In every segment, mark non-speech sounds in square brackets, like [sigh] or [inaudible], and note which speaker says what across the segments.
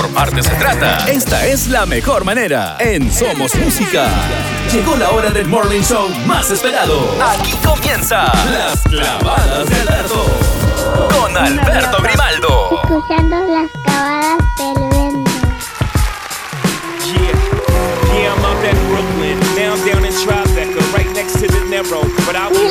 Speaker 1: informarte se trata, esta es la mejor manera. En Somos Música. Llegó la hora del morning show más esperado. Aquí comienza Las Clavadas de Alberto. Con Alberto Grimaldo.
Speaker 2: Escuchando las clavadas del vento.
Speaker 3: Yeah, yeah, I'm out at Brooklyn. Now I'm down in Tribeca, right next to the Narrow. But I will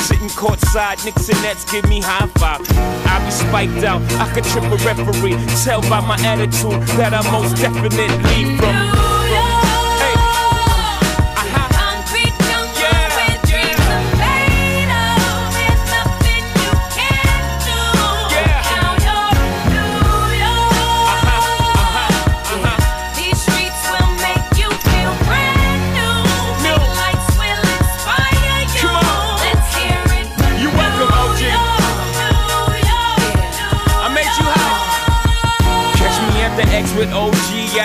Speaker 3: Sitting courtside, Knicks and Nets give me high five. I be spiked out, I could trip a referee. Tell by my attitude that I most definitely from.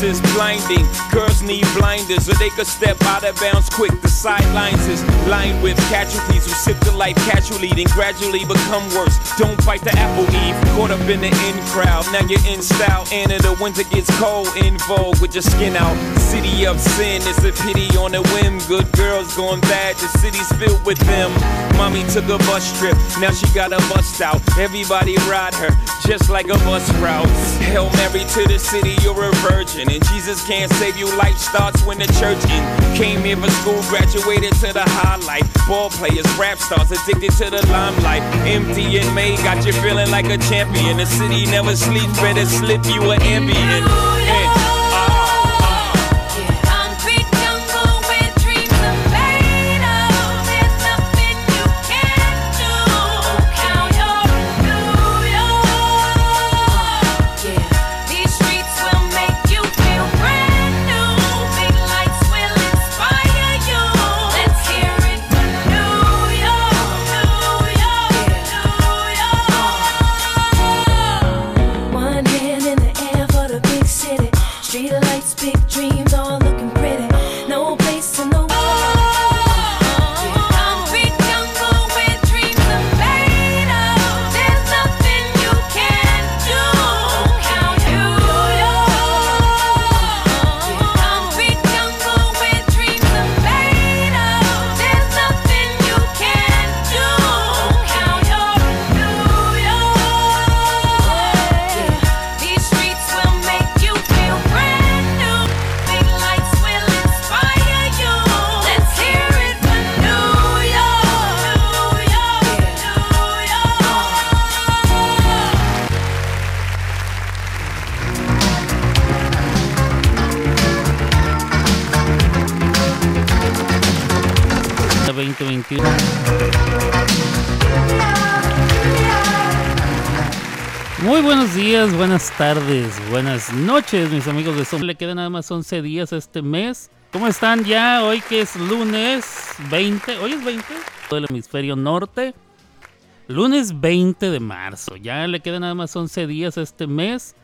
Speaker 3: Is blinding, girls need blinders, or they could step out of bounds quick. The sidelines is lined with casualties who sip the life casually, then gradually become worse. Don't fight the apple eve, caught up in the in crowd. Now you're in style, and in the winter gets cold, in vogue with your skin out. City of sin, it's a pity on a whim. Good girls going bad, the city's filled with them. Mommy took a bus trip, now she got a bust out. Everybody ride her, just like a bus route. Hail Mary to the city, you're a virgin. And Jesus can't save you, life starts when the church in. Came here for school, graduated to the highlight. Ball players, rap stars, addicted to the limelight. Empty and May got you feeling like a champion. The city never sleeps, better slip you an ambient.
Speaker 4: Tardes, buenas noches, mis amigos de Zoom. Le quedan nada más 11 días este mes. ¿Cómo están ya? Hoy que es lunes 20, hoy es 20 del hemisferio norte. Lunes 20 de marzo. Ya le quedan nada más 11 días este mes.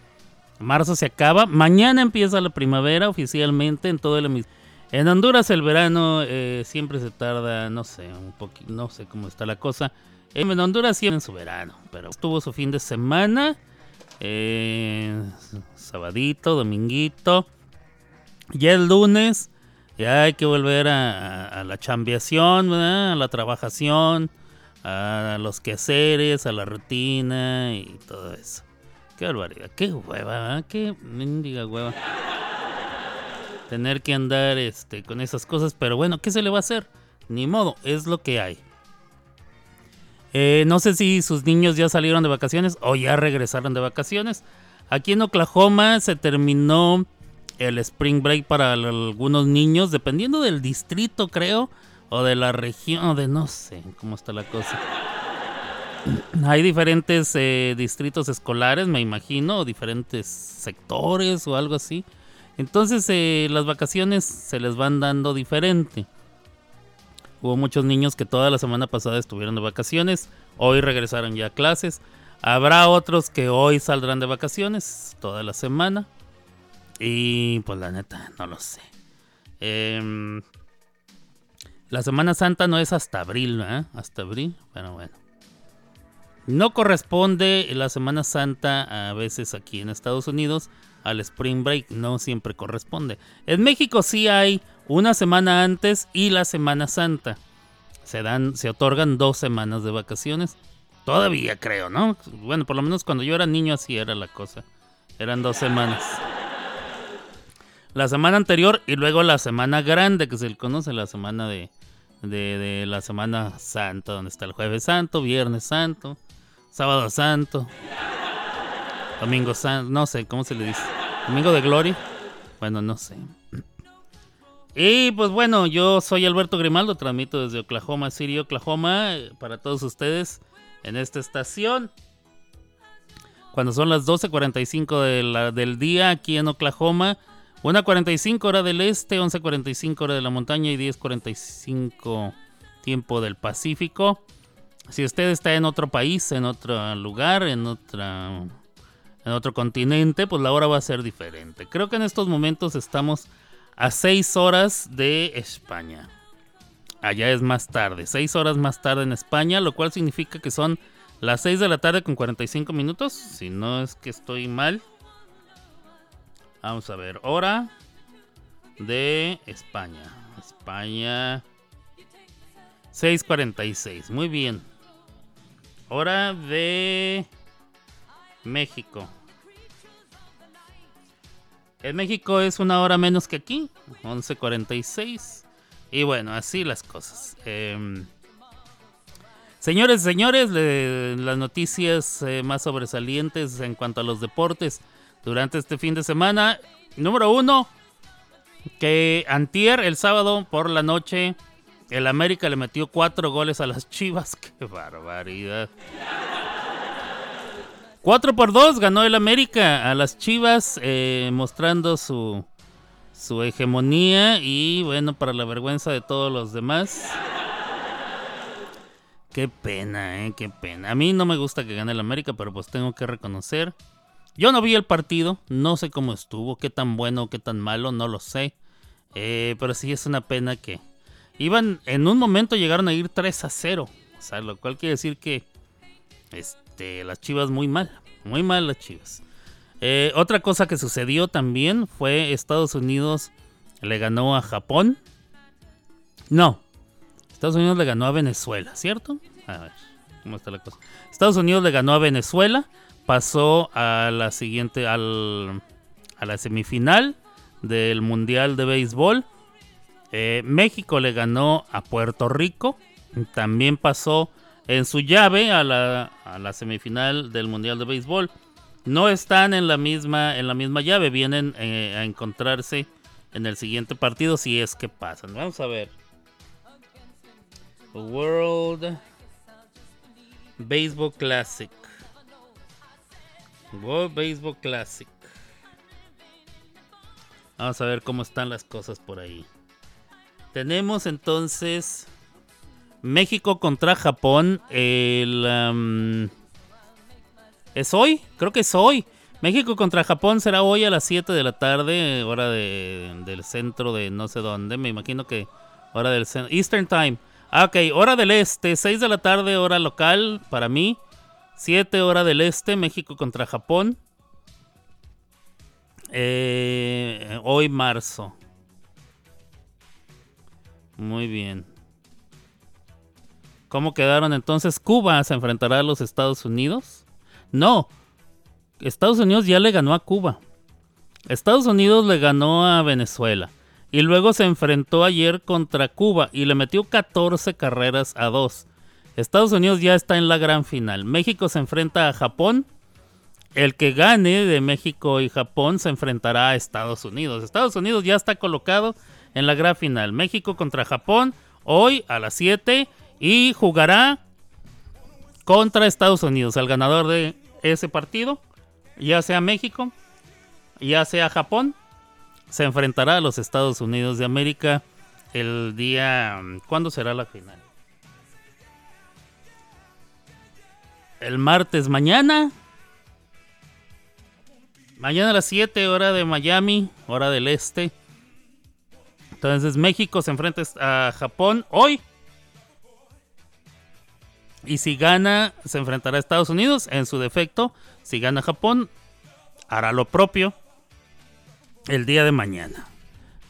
Speaker 4: Marzo se acaba. Mañana empieza la primavera oficialmente en todo el hemisferio. En Honduras el verano eh, siempre se tarda, no sé, un poquito, no sé cómo está la cosa. En Honduras siempre en su verano, pero tuvo su fin de semana, eh, sabadito, dominguito. Ya el lunes ya hay que volver a, la chambeación, ¿verdad? a la trabajación, a los quehaceres, a la rutina y todo eso. Qué barbaridad, qué hueva, ¿eh? qué mendiga hueva. Tener que andar este, con esas cosas, pero bueno, ¿qué se le va a hacer? Ni modo, es lo que hay. Eh, no sé si sus niños ya salieron de vacaciones o ya regresaron de vacaciones. Aquí en Oklahoma se terminó el spring break para algunos niños, dependiendo del distrito, creo, o de la región, o de no sé cómo está la cosa. [clears throat] Hay diferentes eh, distritos escolares, me imagino, o diferentes sectores o algo así. Entonces eh, las vacaciones se les van dando diferente. Hubo muchos niños que toda la semana pasada estuvieron de vacaciones, hoy regresaron ya a clases. Habrá otros que hoy saldrán de vacaciones toda la semana. Y pues la neta, no lo sé. Em, la Semana Santa no es hasta abril, ¿eh? Hasta abril, pero bueno. No corresponde la Semana Santa a veces aquí en Estados Unidos al Spring Break, no siempre corresponde. En México sí hay una semana antes y la Semana Santa. Se dan, se otorgan dos semanas de vacaciones. Todavía creo, ¿no? Bueno, por lo menos cuando yo era niño así era la cosa. Eran dos semanas. La semana anterior y luego la semana grande que se le conoce, la semana de, de, de la Semana Santa, donde está el Jueves Santo, Viernes Santo, Sábado Santo, Domingo Santo, no sé, ¿cómo se le dice? Domingo de Gloria. Bueno, no sé. Y pues bueno, yo soy Alberto Grimaldo, transmito desde Oklahoma City, Oklahoma, eh, para todos ustedes en esta estación. Cuando son las 12.45 de del día aquí en Oklahoma, 1.45 hora del este, 11.45 hora de la montaña y 10.45 tiempo del Pacífico. Si usted está en otro país, en otro lugar, en otra en otro continente, pues la hora va a ser diferente. Creo que en estos momentos estamos a 6 horas de España. Allá es más tarde, 6 horas más tarde en España, lo cual significa que son las 6 de la tarde con 45 minutos, si no es que estoy mal. Vamos a ver, hora de España. España 6.46, muy bien. Hora de México. En México es una hora menos que aquí, 11.46. Y bueno, así las cosas. Em, señores, señores, las noticias eh, más sobresalientes en cuanto a los deportes durante este fin de semana. Número uno, que antier, el sábado por la noche, el América le metió cuatro goles a las Chivas. [laughs] ¡Qué barbaridad! 4 por 2 ganó el América a las Chivas, eh, mostrando su, su hegemonía y bueno, para la vergüenza de todos los demás. Qué pena, eh, qué pena. A mí no me gusta que gane el América, pero pues tengo que reconocer. Yo no vi el partido, no sé cómo estuvo, qué tan bueno, qué tan malo, no lo sé. Eh, pero sí es una pena que iban, en un momento llegaron a ir 3 a 0. O sea, lo cual quiere decir que este, las chivas muy mal, muy mal las chivas. Eh, otra cosa que sucedió también fue Estados Unidos le ganó a Japón. No, Estados Unidos le ganó a Venezuela, ¿cierto? A ver, ¿cómo está la cosa? Estados Unidos le ganó a Venezuela, pasó a la siguiente, al, a la semifinal del Mundial de Béisbol. Eh, México le ganó a Puerto Rico, también pasó en su llave a la, a la semifinal del Mundial de Béisbol. No están en la misma, en la misma llave, vienen eh, a encontrarse en el siguiente partido si es que pasan. Vamos a ver. World Baseball Classic. World Baseball Classic. Vamos a ver cómo están las cosas por ahí. Tenemos entonces México contra Japón. El, am, ¿Es hoy? Creo que es hoy. México contra Japón será hoy a las 7 de la tarde, hora de- del centro de no sé dónde. Me imagino que hora del centro. Eastern Time. Ah, ok, hora del este. 6 de la tarde, hora local para mí. 7 hora del este, México contra Japón. Eh, hoy marzo. Muy bien. ¿Cómo quedaron entonces? ¿Cuba se enfrentará a los Estados Unidos? No. Estados Unidos ya le ganó a Cuba. Estados Unidos le ganó a Venezuela. Y luego se enfrentó ayer contra Cuba y le metió 14 carreras a 2. Estados Unidos ya está en la gran final. México se enfrenta a Japón. El que gane de México y Japón se enfrentará a Estados Unidos. Estados Unidos ya está colocado en la gran final. México contra Japón hoy a las 7 y jugará contra Estados Unidos. El ganador de ese partido, ya sea México, ya sea Japón, se enfrentará a los Estados Unidos de América el día... ¿Cuándo será la final? El martes mañana. Mañana a las 7 hora de Miami, hora del este. Entonces México se enfrenta a Japón hoy. Y si gana, se enfrentará a Estados Unidos. En su defecto, si gana Japón, hará lo propio el día de mañana.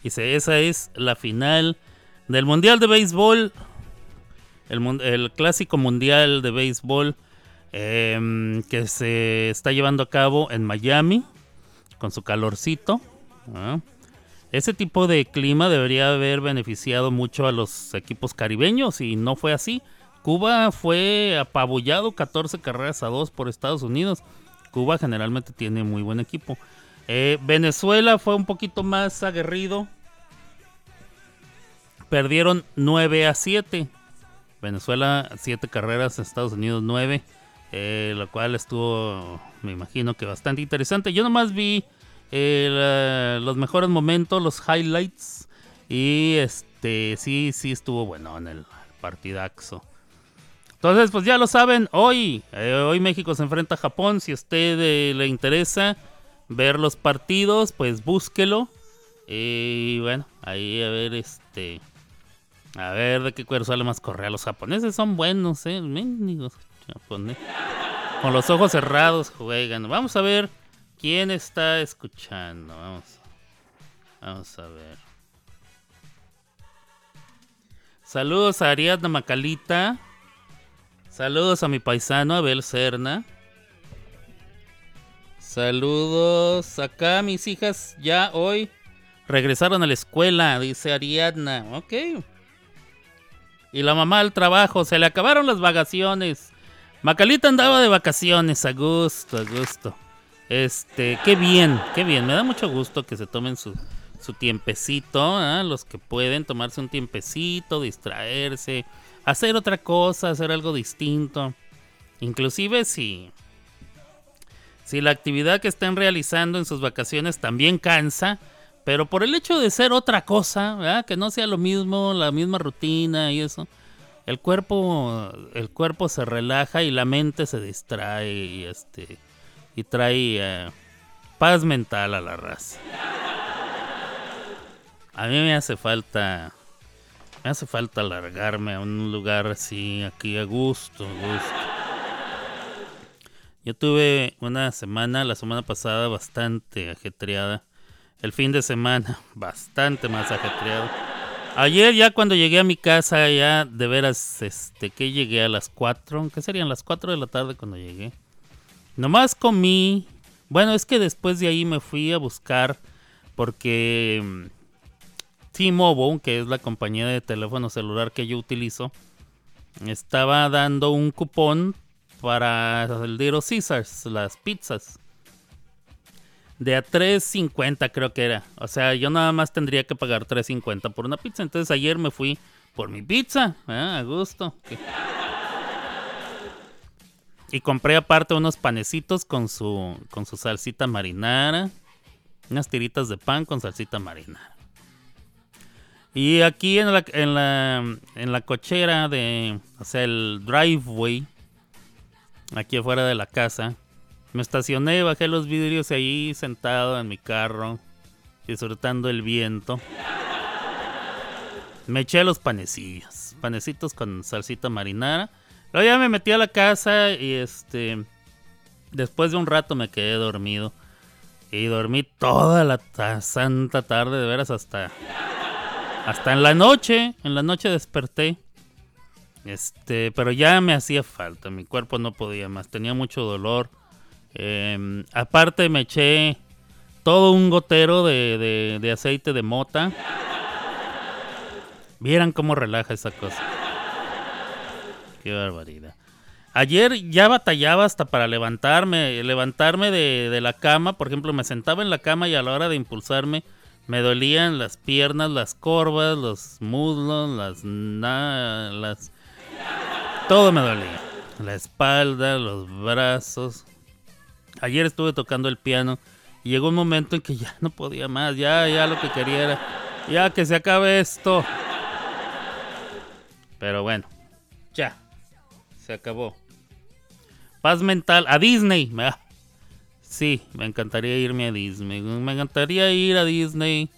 Speaker 4: Dice, esa es la final del Mundial de Béisbol. El, clásico Mundial de Béisbol em, que se está llevando a cabo en Miami con su calorcito. ¿ah? Ese tipo de clima debería haber beneficiado mucho a los equipos caribeños y no fue así. Cuba fue apabullado 14 carreras a 2 por Estados Unidos. Cuba generalmente tiene muy buen equipo. Eh, Venezuela fue un poquito más aguerrido. Perdieron 9 a 7. Venezuela 7 carreras, Estados Unidos 9. eh, lo cual estuvo, me imagino que bastante interesante. Yo nomás vi eh, los mejores momentos, los highlights. Y este, sí, sí estuvo bueno en el partidaxo. Entonces, pues ya lo saben, hoy, eh, hoy México se enfrenta a Japón. Si a usted eh, le interesa ver los partidos, pues búsquelo. Y bueno, ahí a ver, este. A ver de qué cuero sale más correa. Los japoneses son buenos, eh. Mendigos japoneses. Con los ojos cerrados juegan. Vamos a ver quién está escuchando. Vamos, vamos a ver. Saludos a Ariadna Macalita. Saludos a mi paisano Abel Serna. Saludos acá, mis hijas ya hoy regresaron a la escuela, dice Ariadna. Ok. Y la mamá al trabajo, se le acabaron las vacaciones. Macalita andaba de vacaciones, a gusto, a gusto. Este, qué bien, qué bien. Me da mucho gusto que se tomen su, su tiempecito, ¿ah? los que pueden tomarse un tiempecito, distraerse, hacer otra cosa, hacer algo distinto. Inclusive si, si la actividad que estén realizando en sus vacaciones también cansa, pero por el hecho de ser otra cosa, ¿verdad? que no sea lo mismo, la misma rutina y eso, el cuerpo, el cuerpo se relaja y la mente se distrae y este y trae eh, paz mental a la raza. A mí me hace falta, hace falta largarme a un lugar así, aquí a gusto, a gusto. Yo tuve una semana, la semana pasada, bastante ajetreada. El fin de semana, [laughs] bastante más ajetreado. Ayer ya cuando llegué a mi casa, ya de veras, este, que llegué a las 4, que serían las 4 de la tarde cuando llegué. Nomás comí, bueno, es que después de ahí me fui a buscar, porque mm, T-Mobile, que es la compañía de teléfono celular que yo utilizo, estaba dando un cupón para el Little Caesars, las pizzas. De a 3.50 creo que era. O sea, yo nada más tendría que pagar 3.50 por una pizza. Entonces ayer me fui por mi pizza. Ah, a gusto. Y compré aparte unos panecitos con su, con su salsita marinara. Unas tiritas de pan con salsita marinara. Y aquí en la, en la, en la cochera de, o sea, el driveway, aquí afuera de la casa, me estacioné, bajé los vidrios y ahí sentado en mi carro, disfrutando el viento. Me eché los panecillos, panecitos con salsita marinara. Luego ya me metí a la casa y este, después de un rato me quedé dormido. Y dormí toda la ta- santa tarde, de veras, hasta, hasta en la noche. En la noche desperté. Este, pero ya me hacía falta, mi cuerpo no podía más, tenía mucho dolor. Em, aparte me eché todo un gotero de, de- de aceite de mota. Vieran cómo relaja esa cosa. Qué barbaridad. Ayer ya batallaba hasta para levantarme, levantarme de, de la cama. Por ejemplo, me sentaba en la cama y a la hora de impulsarme me dolían las piernas, las corvas, los muslos, las, na- las todo me dolía. La espalda, los brazos. Ayer estuve tocando el piano y llegó un momento en que ya no podía más. Ya, ya lo que quería era. Ya que se acabe esto. Pero bueno, ya. Se acabó. Paz mental. A Disney. Ah, Sí, me encantaría irme a Disney. Me encantaría ir a Disney.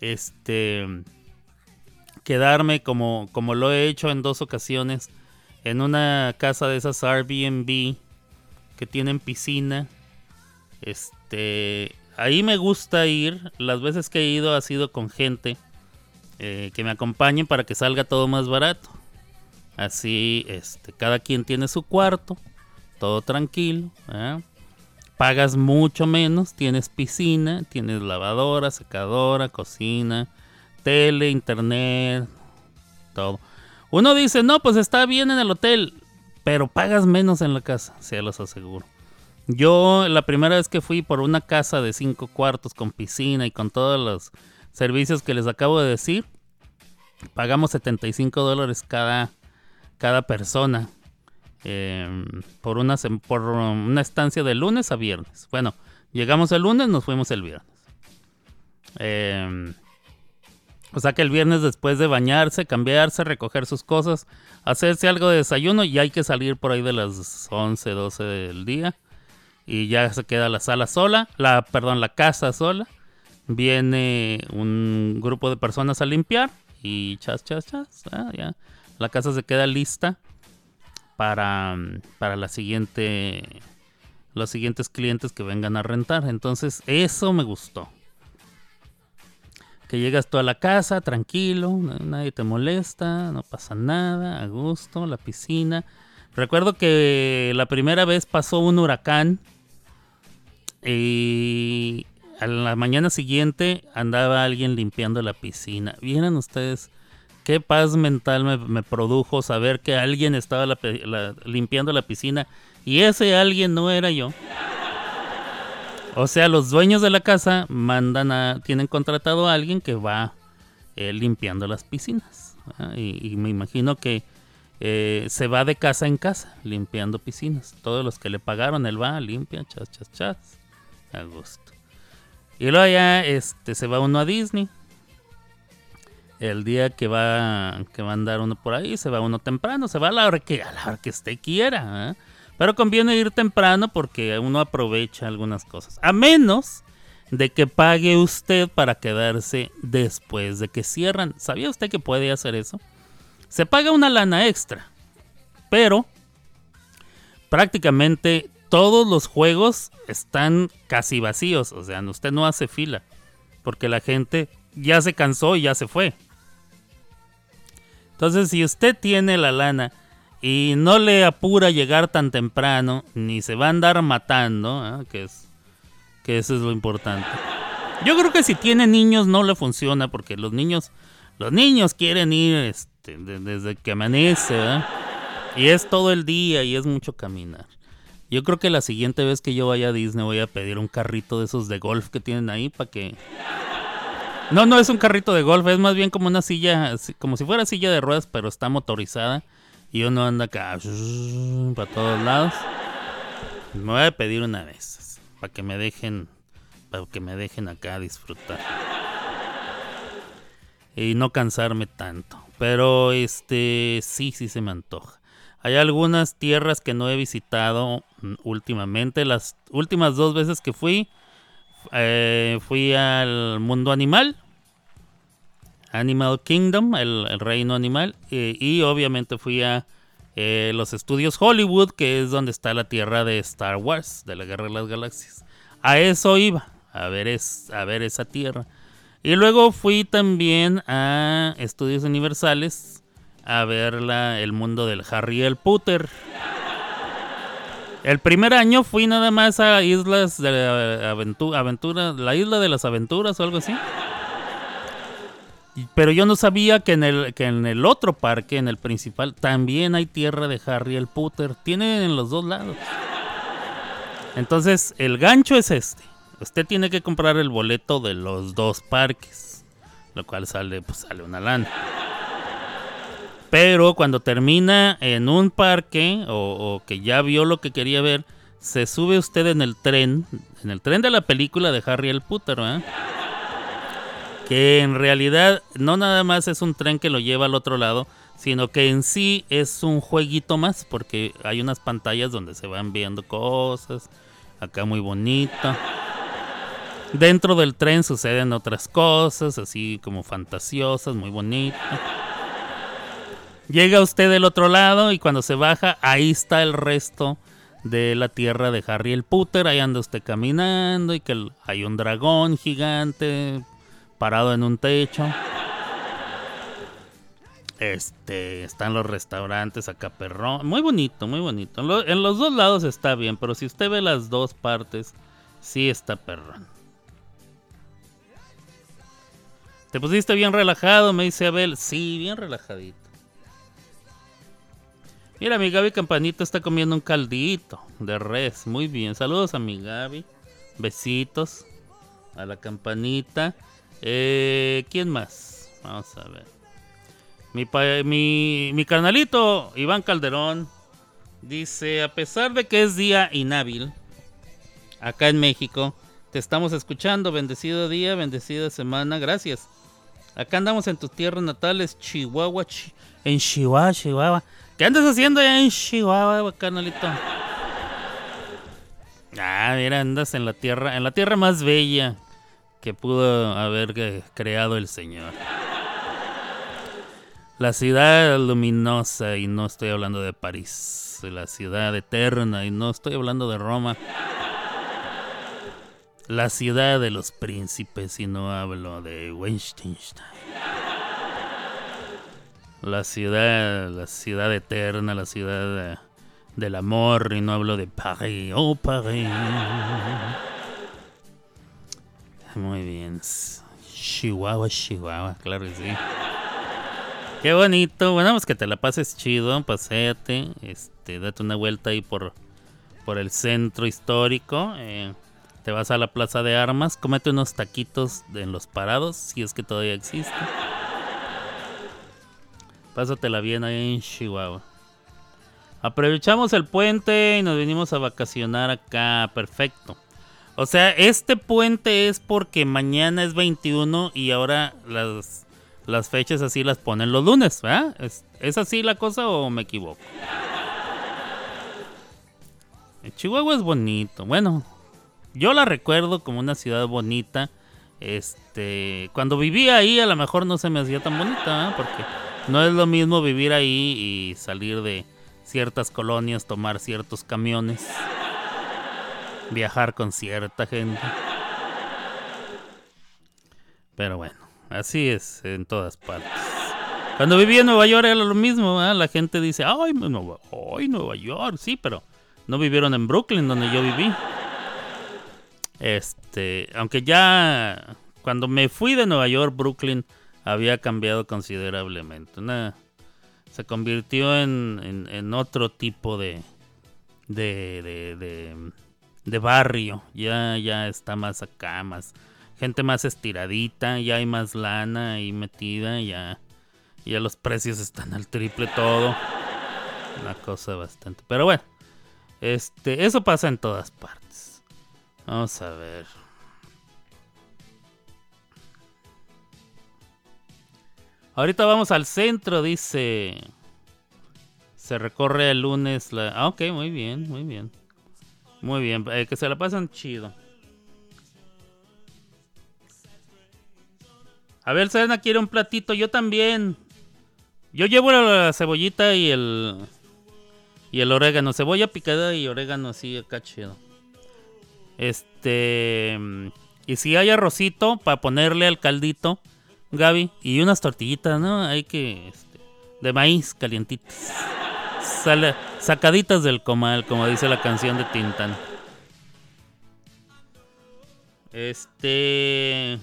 Speaker 4: Este. Quedarme como, como lo he hecho en dos ocasiones. En una casa de esas Airbnb. Que tienen piscina. Este. Ahí me gusta ir. Las veces que he ido ha sido con gente. eh, que me acompañen para que salga todo más barato. Así, este, cada quien tiene su cuarto, todo tranquilo. ¿ah? Pagas mucho menos, tienes piscina, tienes lavadora, secadora, cocina, tele, internet, todo. Uno dice, no, pues está bien en el hotel, pero pagas menos en la casa, se los aseguro. Yo la primera vez que fui por una casa de cinco cuartos con piscina y con todos los servicios que les acabo de decir, pagamos 75 dólares cada, cada persona eh, por, una, por una estancia de lunes a viernes. Bueno, llegamos el lunes, nos fuimos el viernes. Eh, o sea que el viernes después de bañarse, cambiarse, recoger sus cosas, hacerse algo de desayuno y hay que salir por ahí de las 11, 12 del día. Y ya se queda la sala sola, la, perdón, la casa sola. Viene un grupo de personas a limpiar y chas, chas, chas. ah, ya. La casa se queda lista para, para la siguiente, los siguientes clientes que vengan a rentar. Entonces, eso me gustó. Que llegas tú a la casa tranquilo, na- nadie te molesta, no pasa nada, a gusto, la piscina. Recuerdo que la primera vez pasó un huracán y a la mañana siguiente andaba alguien limpiando la piscina. Vieran ustedes qué paz mental me, produjo saber que alguien estaba limpiando la piscina y ese alguien no era yo. O sea, los dueños de la casa mandan a, tienen contratado a alguien que va eh, limpiando las piscinas. Y, y me imagino que eh, se va de casa en casa limpiando piscinas. Todos los que le pagaron, él va, limpia, chas, chas, chas. A gusto. Y luego ya este, se va uno a Disney. El día que va, que va a andar uno por ahí, se va uno temprano, se va a la hora que, a la hora que usted quiera. ¿ah? Pero conviene ir temprano porque uno aprovecha algunas cosas. A menos de que pague usted para quedarse después de que cierran. ¿Sabía usted que puede hacer eso? Se paga una lana extra. Pero prácticamente todos los juegos están casi vacíos. O sea, usted no hace fila. Porque la gente ya se cansó y ya se fue. Entonces, si usted tiene la lana y no le apura llegar tan temprano, ni se va a andar matando, ¿ah? que, es, que eso es lo importante. Yo creo que si tiene niños no le funciona porque los niños, los niños quieren ir este, de- desde que amanece, ¿verdad? y es todo el día y es mucho caminar. Yo creo que la siguiente vez que yo vaya a Disney voy a pedir un carrito de esos de golf que tienen ahí para que no, no es un carrito de golf, es más bien como una silla, como si fuera silla de ruedas, pero está motorizada. Y uno anda acá [laughs] para todos lados. Me voy a pedir una de esas. Para que me dejen. Para que me dejen acá disfrutar. Y no cansarme tanto. Pero este sí, sí se me antoja. Hay algunas tierras que no he visitado mm, últimamente. Las últimas dos veces que fui, eh, fui al mundo animal. Animal Kingdom, el, reino animal. eh, y obviamente fui a eh, los estudios Hollywood, que es donde está la tierra de Star Wars, de la Guerra de las Galaxias. A eso iba, a ver, esa tierra. Y luego fui también a Estudios Universales a ver la- el mundo del Harry el Potter. El primer año fui nada más a Islas de aventura, la Isla de las Aventuras o algo así. Pero yo no sabía que en el que en el otro parque, en el principal, también hay tierra de Harry el Potter. Tiene en los dos lados. Entonces, el gancho es este. Usted tiene que comprar el boleto de los dos parques. Lo cual sale, pues sale una lana. Pero cuando termina en un parque o, o que ya vio lo que quería ver, se sube usted en el tren, en el tren de la película de Harry el Potter, ¿verdad? Que en realidad no nada más es un tren que lo lleva al otro lado, sino que en sí es un jueguito más, porque hay unas pantallas donde se van viendo cosas, acá muy bonito. Dentro del tren suceden otras cosas, así como fantasiosas, muy bonitas. Llega usted del otro lado y cuando se baja, ahí está el resto de la tierra de Harry el Potter. Ahí anda usted caminando y que hay un dragón gigante parado en un techo. Este, están los restaurantes acá perrón. Muy bonito, muy bonito. En, en los dos lados está bien, pero si usted ve las dos partes, sí está perrón. ¿Te pusiste bien relajado? Me dice Abel. Sí, bien relajadito. Mira, mi Gaby Campanita está comiendo un caldito de res. Muy bien. Saludos a mi Gaby. Besitos a la campanita. Eh, ¿Quién más? Vamos a ver. Mi, mi, mi carnalito Iván Calderón dice, a pesar de que es día inhábil, acá en México, te estamos escuchando. Bendecido día, bendecida semana. Gracias. Acá andamos en tus tierras natales, Chihuahua, Chi- en Chihuahua, Chihuahua. ¿Qué andas haciendo allá en Chihuahua, carnalito? Ah, mira, andas en la tierra, en la tierra más bella que pudo haber eh, creado el Señor. La ciudad luminosa, y no estoy hablando de París. La ciudad eterna, y no estoy hablando de Roma. La ciudad de los príncipes, y no hablo de Wittgenstein. La ciudad, la ciudad eterna, la ciudad eh, del amor, y no hablo de París. Oh, París. Muy bien. Chihuahua, Chihuahua, claro que sí. Qué bonito. Bueno, pues que te la pases chido, paséate. Este, date una vuelta ahí por, por el centro histórico. eh, te vas a la plaza de armas, cómete unos taquitos en los parados, si es que todavía existe. Pásatela bien ahí en Chihuahua. Aprovechamos el puente y nos venimos a vacacionar acá. Perfecto. O sea, este puente es porque mañana es 21 y ahora las, las fechas así las ponen los lunes, ¿verdad? ¿Es, ¿Es así la cosa o me equivoco? Chihuahua es bonito. Bueno, yo la recuerdo como una ciudad bonita. Este, cuando vivía ahí a lo mejor no se me hacía tan bonita, porque no es lo mismo vivir ahí y salir de ciertas colonias, tomar ciertos camiones, viajar con cierta gente. Pero bueno, así es en todas partes. Cuando vivía en Nueva York era lo mismo, ¿eh? la gente dice, ay, Nueva, ay, Nueva York, sí, pero no vivieron en Brooklyn donde yo viví. Este, aunque ya cuando me fui de Nueva York, Brooklyn había cambiado considerablemente. Una- se convirtió en, en- otro tipo de, de, de, de- de barrio. Ya, ya está más acá, más gente más estiradita, ya hay más lana ahí metida, ya, ya los precios están al triple todo. Una cosa bastante. Pero bueno, este, eso pasa en todas partes. Vamos a ver. Ahorita vamos al centro, dice. Se recorre el lunes la... Ah, ok, muy bien, muy bien. Muy bien, eh, que se la pasan chido. A ver, Serena quiere un platito, yo también. Yo llevo la cebollita y el... Y el orégano, cebolla picada y orégano así acá chido. Este... Y si hay arrocito para ponerle al caldito, Gaby, y unas tortillitas, ¿no? Hay que... este, de maíz calientitas. Sale, sacaditas del comal, como dice la canción de Tintán. Este...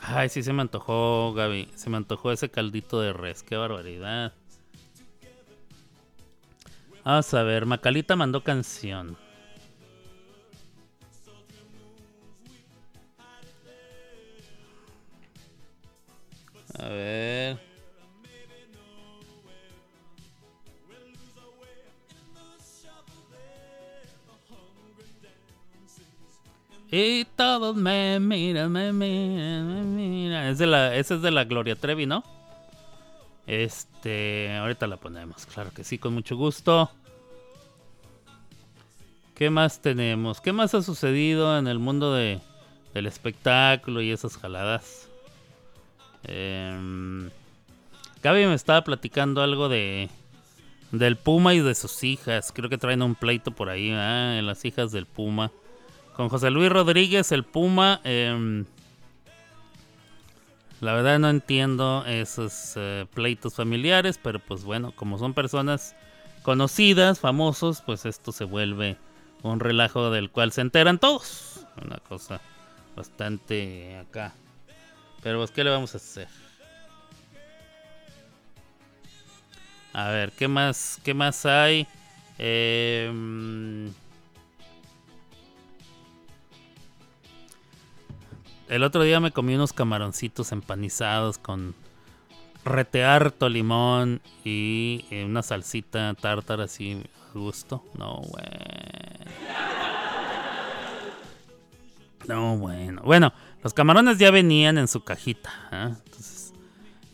Speaker 4: Ay, sí se me antojó, Gaby. Se me antojó ese caldito de res. Qué barbaridad. Vamos a ver, Macalita mandó canción. A ver. Y todos me miran, me miran, me miran. Es de la, esa es de la Gloria Trevi, ¿no? Este, ahorita la ponemos, claro que sí, con mucho gusto. ¿Qué más tenemos? ¿Qué más ha sucedido en el mundo de, del espectáculo y esas jaladas? Eh, Gaby me estaba platicando algo de del Puma y de sus hijas. Creo que traen un pleito por ahí, ¿verdad? En las hijas del Puma. Con José Luis Rodríguez, el Puma. eh, la verdad no entiendo esos eh, pleitos familiares, pero pues bueno, como son personas conocidas, famosos, pues esto se vuelve un relajo del cual se enteran todos. Una cosa bastante acá. Pero pues, ¿qué le vamos a hacer? A ver, ¿qué más, qué más hay? Eh, el otro día me comí unos camaroncitos empanizados con rete harto limón y eh, una salsita tártara así a gusto. No, bueno. No, bueno. Bueno, los camarones ya venían en su cajita. ¿ah? Entonces,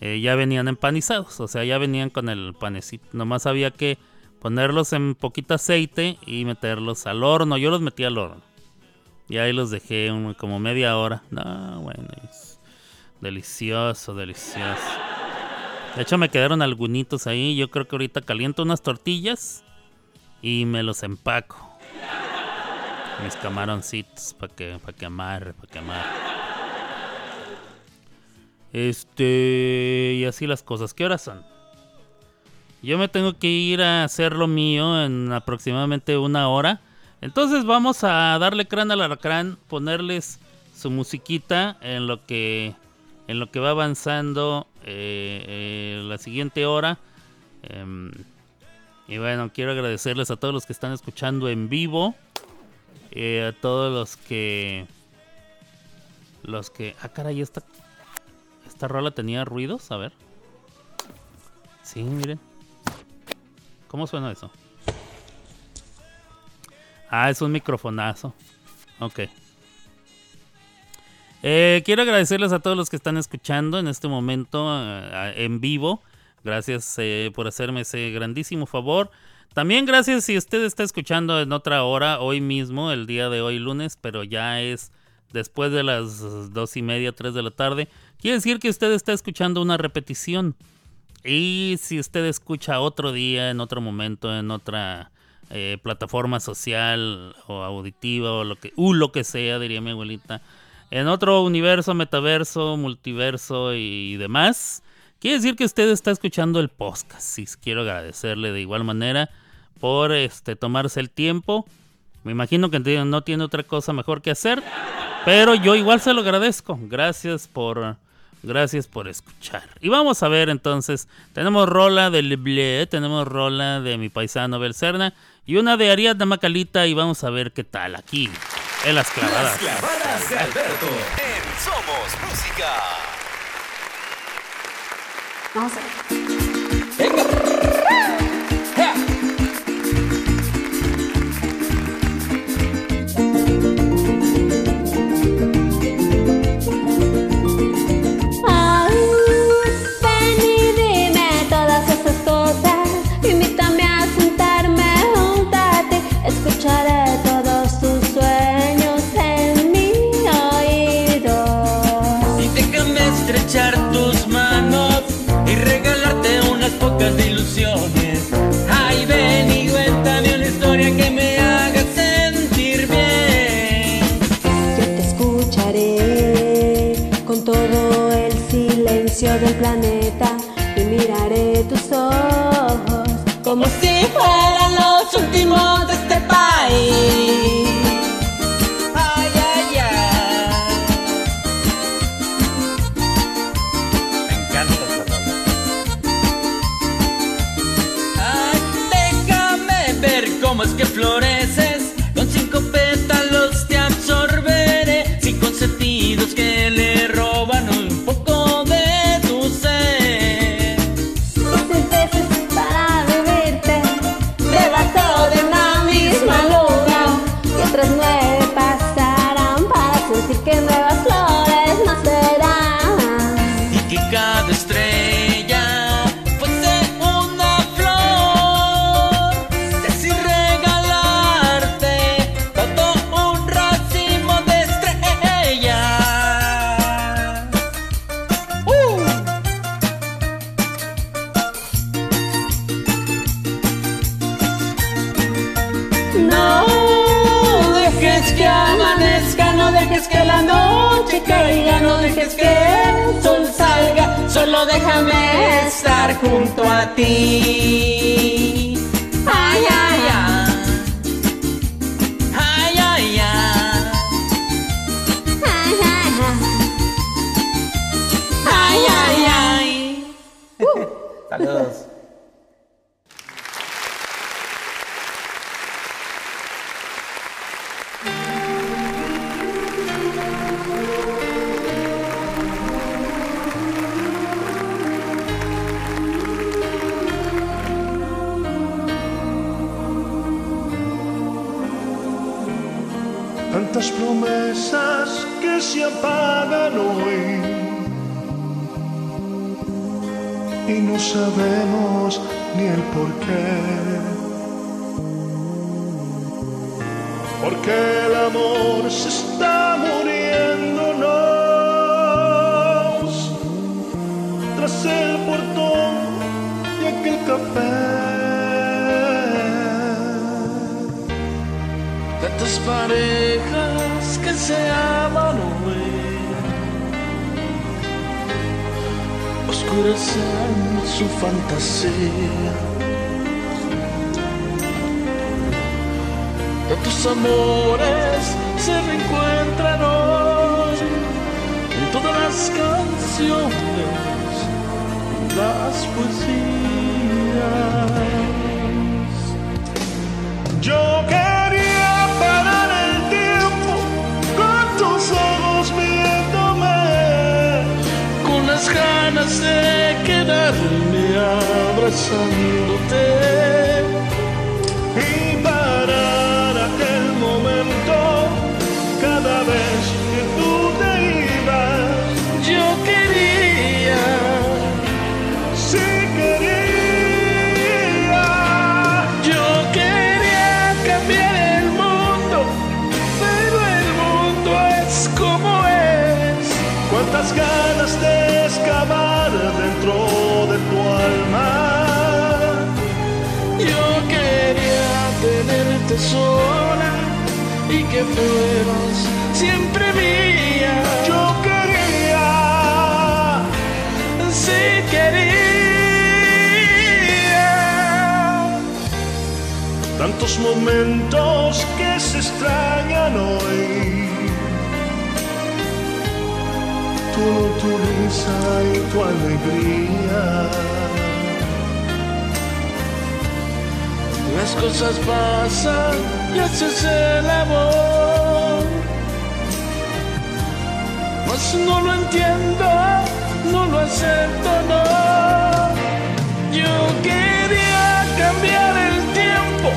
Speaker 4: eh, ya venían empanizados. O sea, ya venían con el panecito. Nomás había que ponerlos en poquito aceite y meterlos al horno. Yo los metí al horno. Y ahí los dejé como media hora. No, bueno. es delicioso, delicioso. De hecho, me quedaron algunitos ahí. Yo creo que ahorita caliento unas tortillas y me los empaco. Mis camaroncitos para que, pa que amarre, para que amarre. Este. Y así las cosas. ¿Qué horas son? Yo me tengo que ir a hacer lo mío en aproximadamente una hora. Entonces vamos a darle crán al arcrán, ponerles su musiquita en lo que en lo que va avanzando eh, eh, la siguiente hora. Em, y bueno, quiero agradecerles a todos los que están escuchando en vivo. eh, a todos los que. Los que. Ah, caray, esta. Esta rola tenía ruidos. A ver. Sí, miren. ¿Cómo suena eso? Ah, es un microfonazo. Ok. Eh, quiero agradecerles a todos los que están escuchando en este momento eh, en vivo. Gracias eh, por hacerme ese grandísimo favor. También gracias si usted está escuchando en otra hora, hoy mismo, el día de hoy lunes, pero ya es después de las dos y media, tres de la tarde. Quiere decir que usted está escuchando una repetición. Y si usted escucha otro día, en otro momento, en otra eh, plataforma social o auditiva o lo que, uh, lo que sea, diría mi abuelita, en otro universo, metaverso, multiverso y demás, quiere decir que usted está escuchando el podcast. Y quiero agradecerle de igual manera por este tomarse el tiempo. Me imagino que no tiene otra cosa mejor que hacer, pero yo igual se lo agradezco. Gracias por, gracias por escuchar. Y vamos a ver entonces, tenemos rola de Leblé, tenemos rola de mi paisano Belcerna y una de Ariadna Macalita y vamos a ver qué tal aquí en las clavadas.
Speaker 1: Las clavadas de Alberto en Somos Música.
Speaker 5: Vamos a ver.
Speaker 6: tus
Speaker 7: amores se reencuentran hoy en todas las canciones, las poesías. Yo quería parar el tiempo con tus ojos viéndome, con las ganas de quedarme abrazándote sola y que fueras siempre mía. Yo quería, sí quería. Tantos momentos que se extrañan hoy. Tú, tu risa y tu alegría. cosas pasan y haces el amor.
Speaker 2: mas no lo entiendo, no lo acepto, no. Yo quería cambiar el tiempo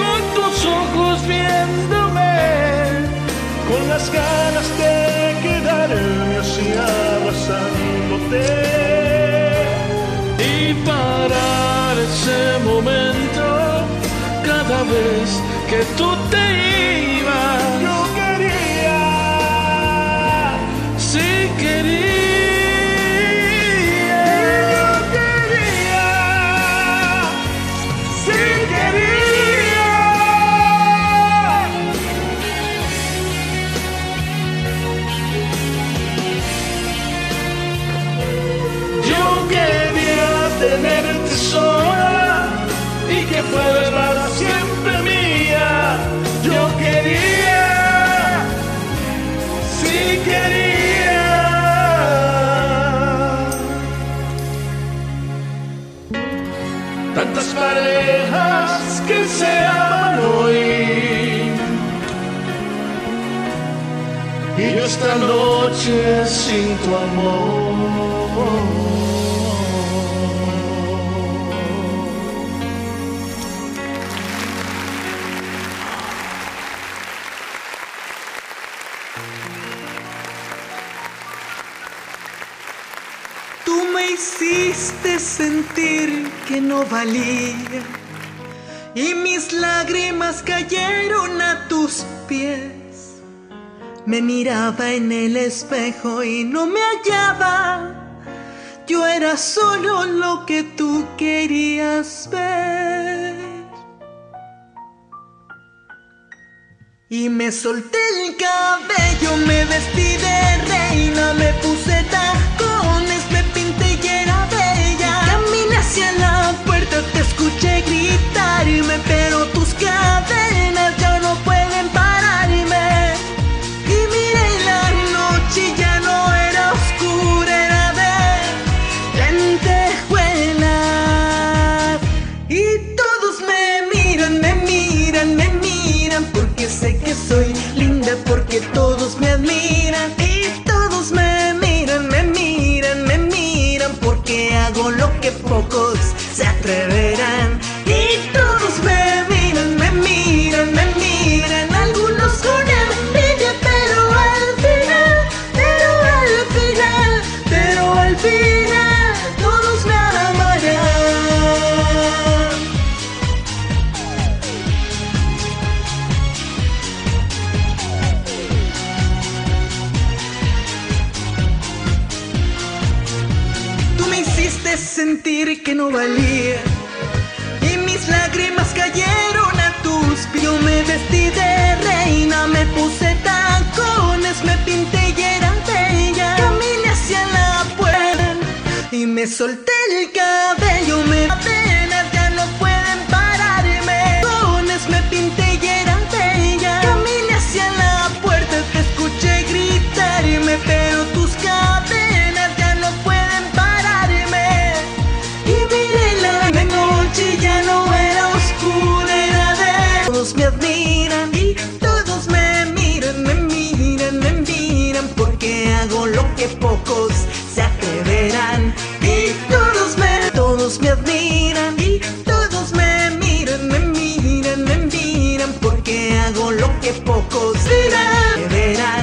Speaker 2: con tus ojos viéndome, con las ganas de quedarme así abrazándote. cada vez que tú te parejas que se aman hoy. Y esta noche sin tu amor.
Speaker 8: que no valía y mis lágrimas cayeron a tus pies. Me miraba en el espejo y no me hallaba. Yo era solo lo que tú querías ver. Y me solté el cabello, me vestí de reina, me puse no valía. Y mis lágrimas cayeron a tus pies. Yo me vestí de reina, me puse tacones, me pinté y era bella. Caminé hacia la puerta y me solté el cabello, me que poco será, de
Speaker 9: veras.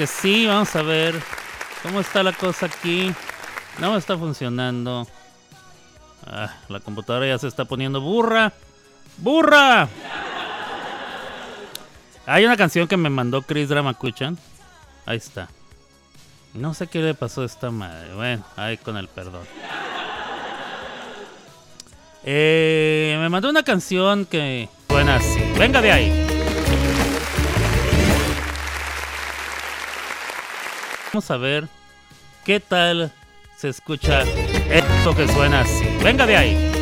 Speaker 9: Que
Speaker 4: sí, vamos a ver. ¿Cómo está la cosa aquí? No está funcionando. Ah, la computadora ya se está poniendo burra. ¡Burra! Hay una canción que me mandó Chris Dramacuchan. Ahí está. No sé qué le pasó a esta madre. Bueno, ahí con el perdón. Eh, me mandó una canción que suena así. Venga de ahí. Vamos a ver qué tal se escucha esto que suena así. Venga de ahí.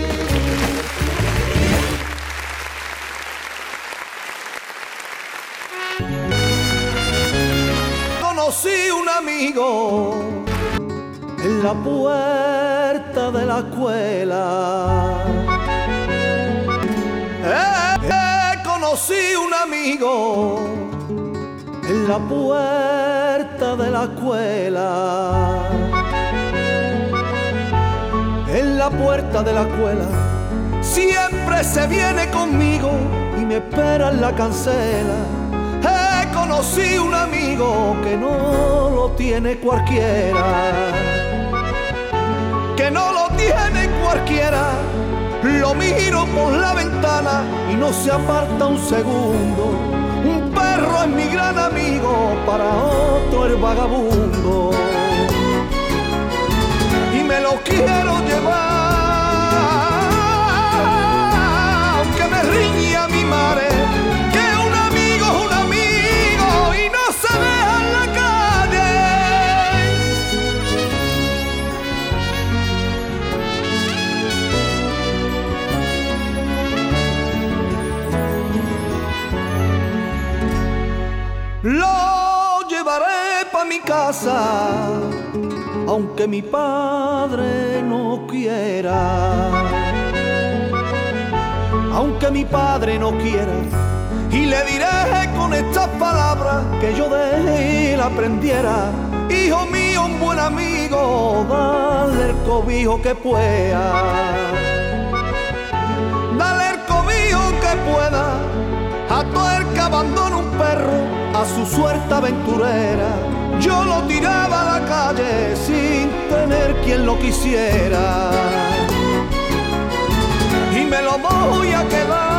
Speaker 10: Conocí un amigo en la puerta de la escuela. Eh, eh, conocí un amigo en la puerta de la escuela. En la puerta de la escuela siempre se viene conmigo y me espera en la cancela. Eh, conocí un amigo que no lo tiene cualquiera que no lo tiene cualquiera. Lo miro por la ventana y no se aparta un segundo. Es mi gran amigo, para otro el vagabundo. Y me lo quiero llevar, aunque me riña mi madre. Mi casa, aunque mi padre no quiera. Aunque mi padre no quiera, y le diré con estas palabras que yo de él aprendiera. Hijo mío, un buen amigo, dale el cobijo que pueda. Dale el cobijo que pueda a todo el que abandona un perro a su suerte aventurera. Yo lo tiraba a la calle sin tener quien lo quisiera. Y me lo voy a quedar,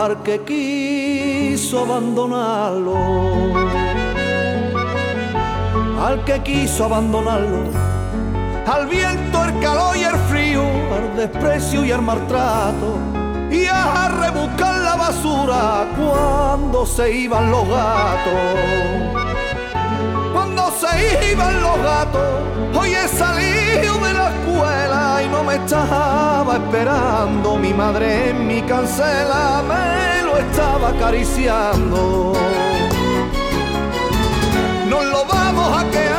Speaker 10: al que quiso abandonarlo. Al que quiso abandonarlo. Al viento, el calor y el frío, al desprecio y al maltrato. Y a rebuscar la basura cuando se iban los gatos se iban los gatos. Hoy he salido de la escuela y no me estaba esperando. Mi madre en mi cancela me lo estaba acariciando. Nos lo vamos a quedar.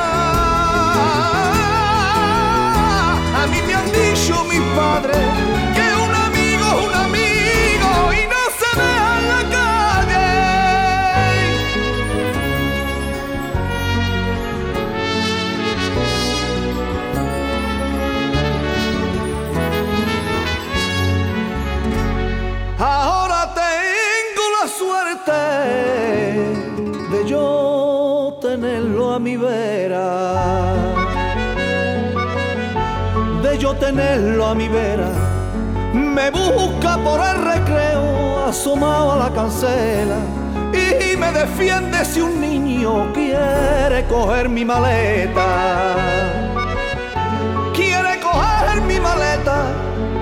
Speaker 10: Tenerlo a mi vera. Me busca por el recreo, asomado a la cancela. Y me defiende si un niño quiere coger mi maleta. Quiere coger mi maleta.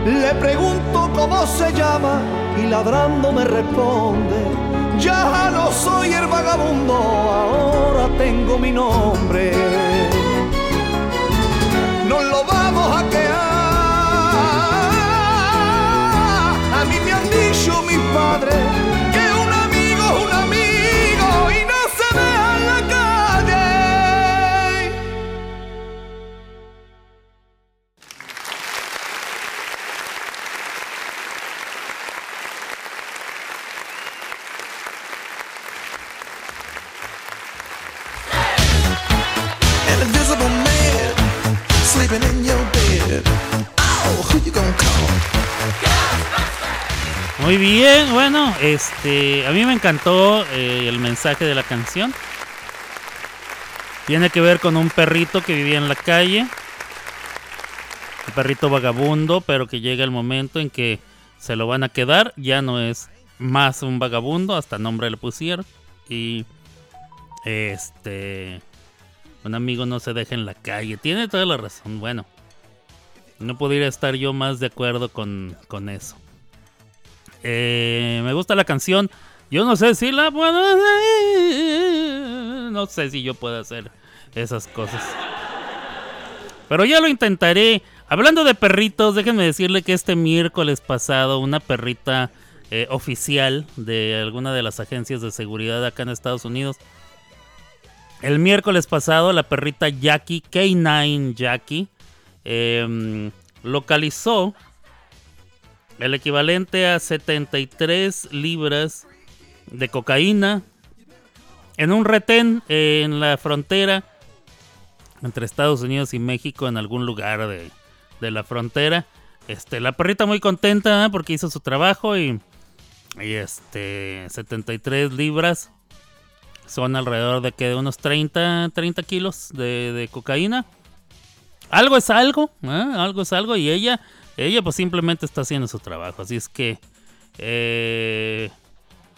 Speaker 10: Le pregunto cómo se llama y ladrando me responde. Ya no soy el vagabundo, ahora tengo mi nombre. Han dicho
Speaker 4: bien, bueno, este, a mí me encantó eh, el mensaje de la canción. Tiene que ver con un perrito que vivía en la calle. Un perrito vagabundo, pero que llega el momento en que se lo van a quedar. Ya no es más un vagabundo, hasta nombre le pusieron. Y este, un amigo no se deja en la calle. Tiene toda la razón. Bueno, no podría estar yo más de acuerdo con, con eso. Eh, me gusta la canción. Yo no sé si la puedo hacer. No sé si yo puedo hacer esas cosas. Pero ya lo intentaré. Hablando de perritos, déjenme decirle que este miércoles pasado una perrita eh, oficial de alguna de las agencias de seguridad acá en Estados Unidos. El miércoles pasado la perrita Jackie, K9 Jackie, em, localizó el equivalente a 73 libras de cocaína en un retén eh, en la frontera entre Estados Unidos y México en algún lugar de, de la frontera. Este, la perrita muy contenta ¿eh? porque hizo su trabajo y, y este 73 libras son alrededor de que de unos 30, 30 kilos de, de cocaína. Algo es algo, ¿eh? algo es algo y ella, ella pues simplemente está haciendo su trabajo. Así es que eh,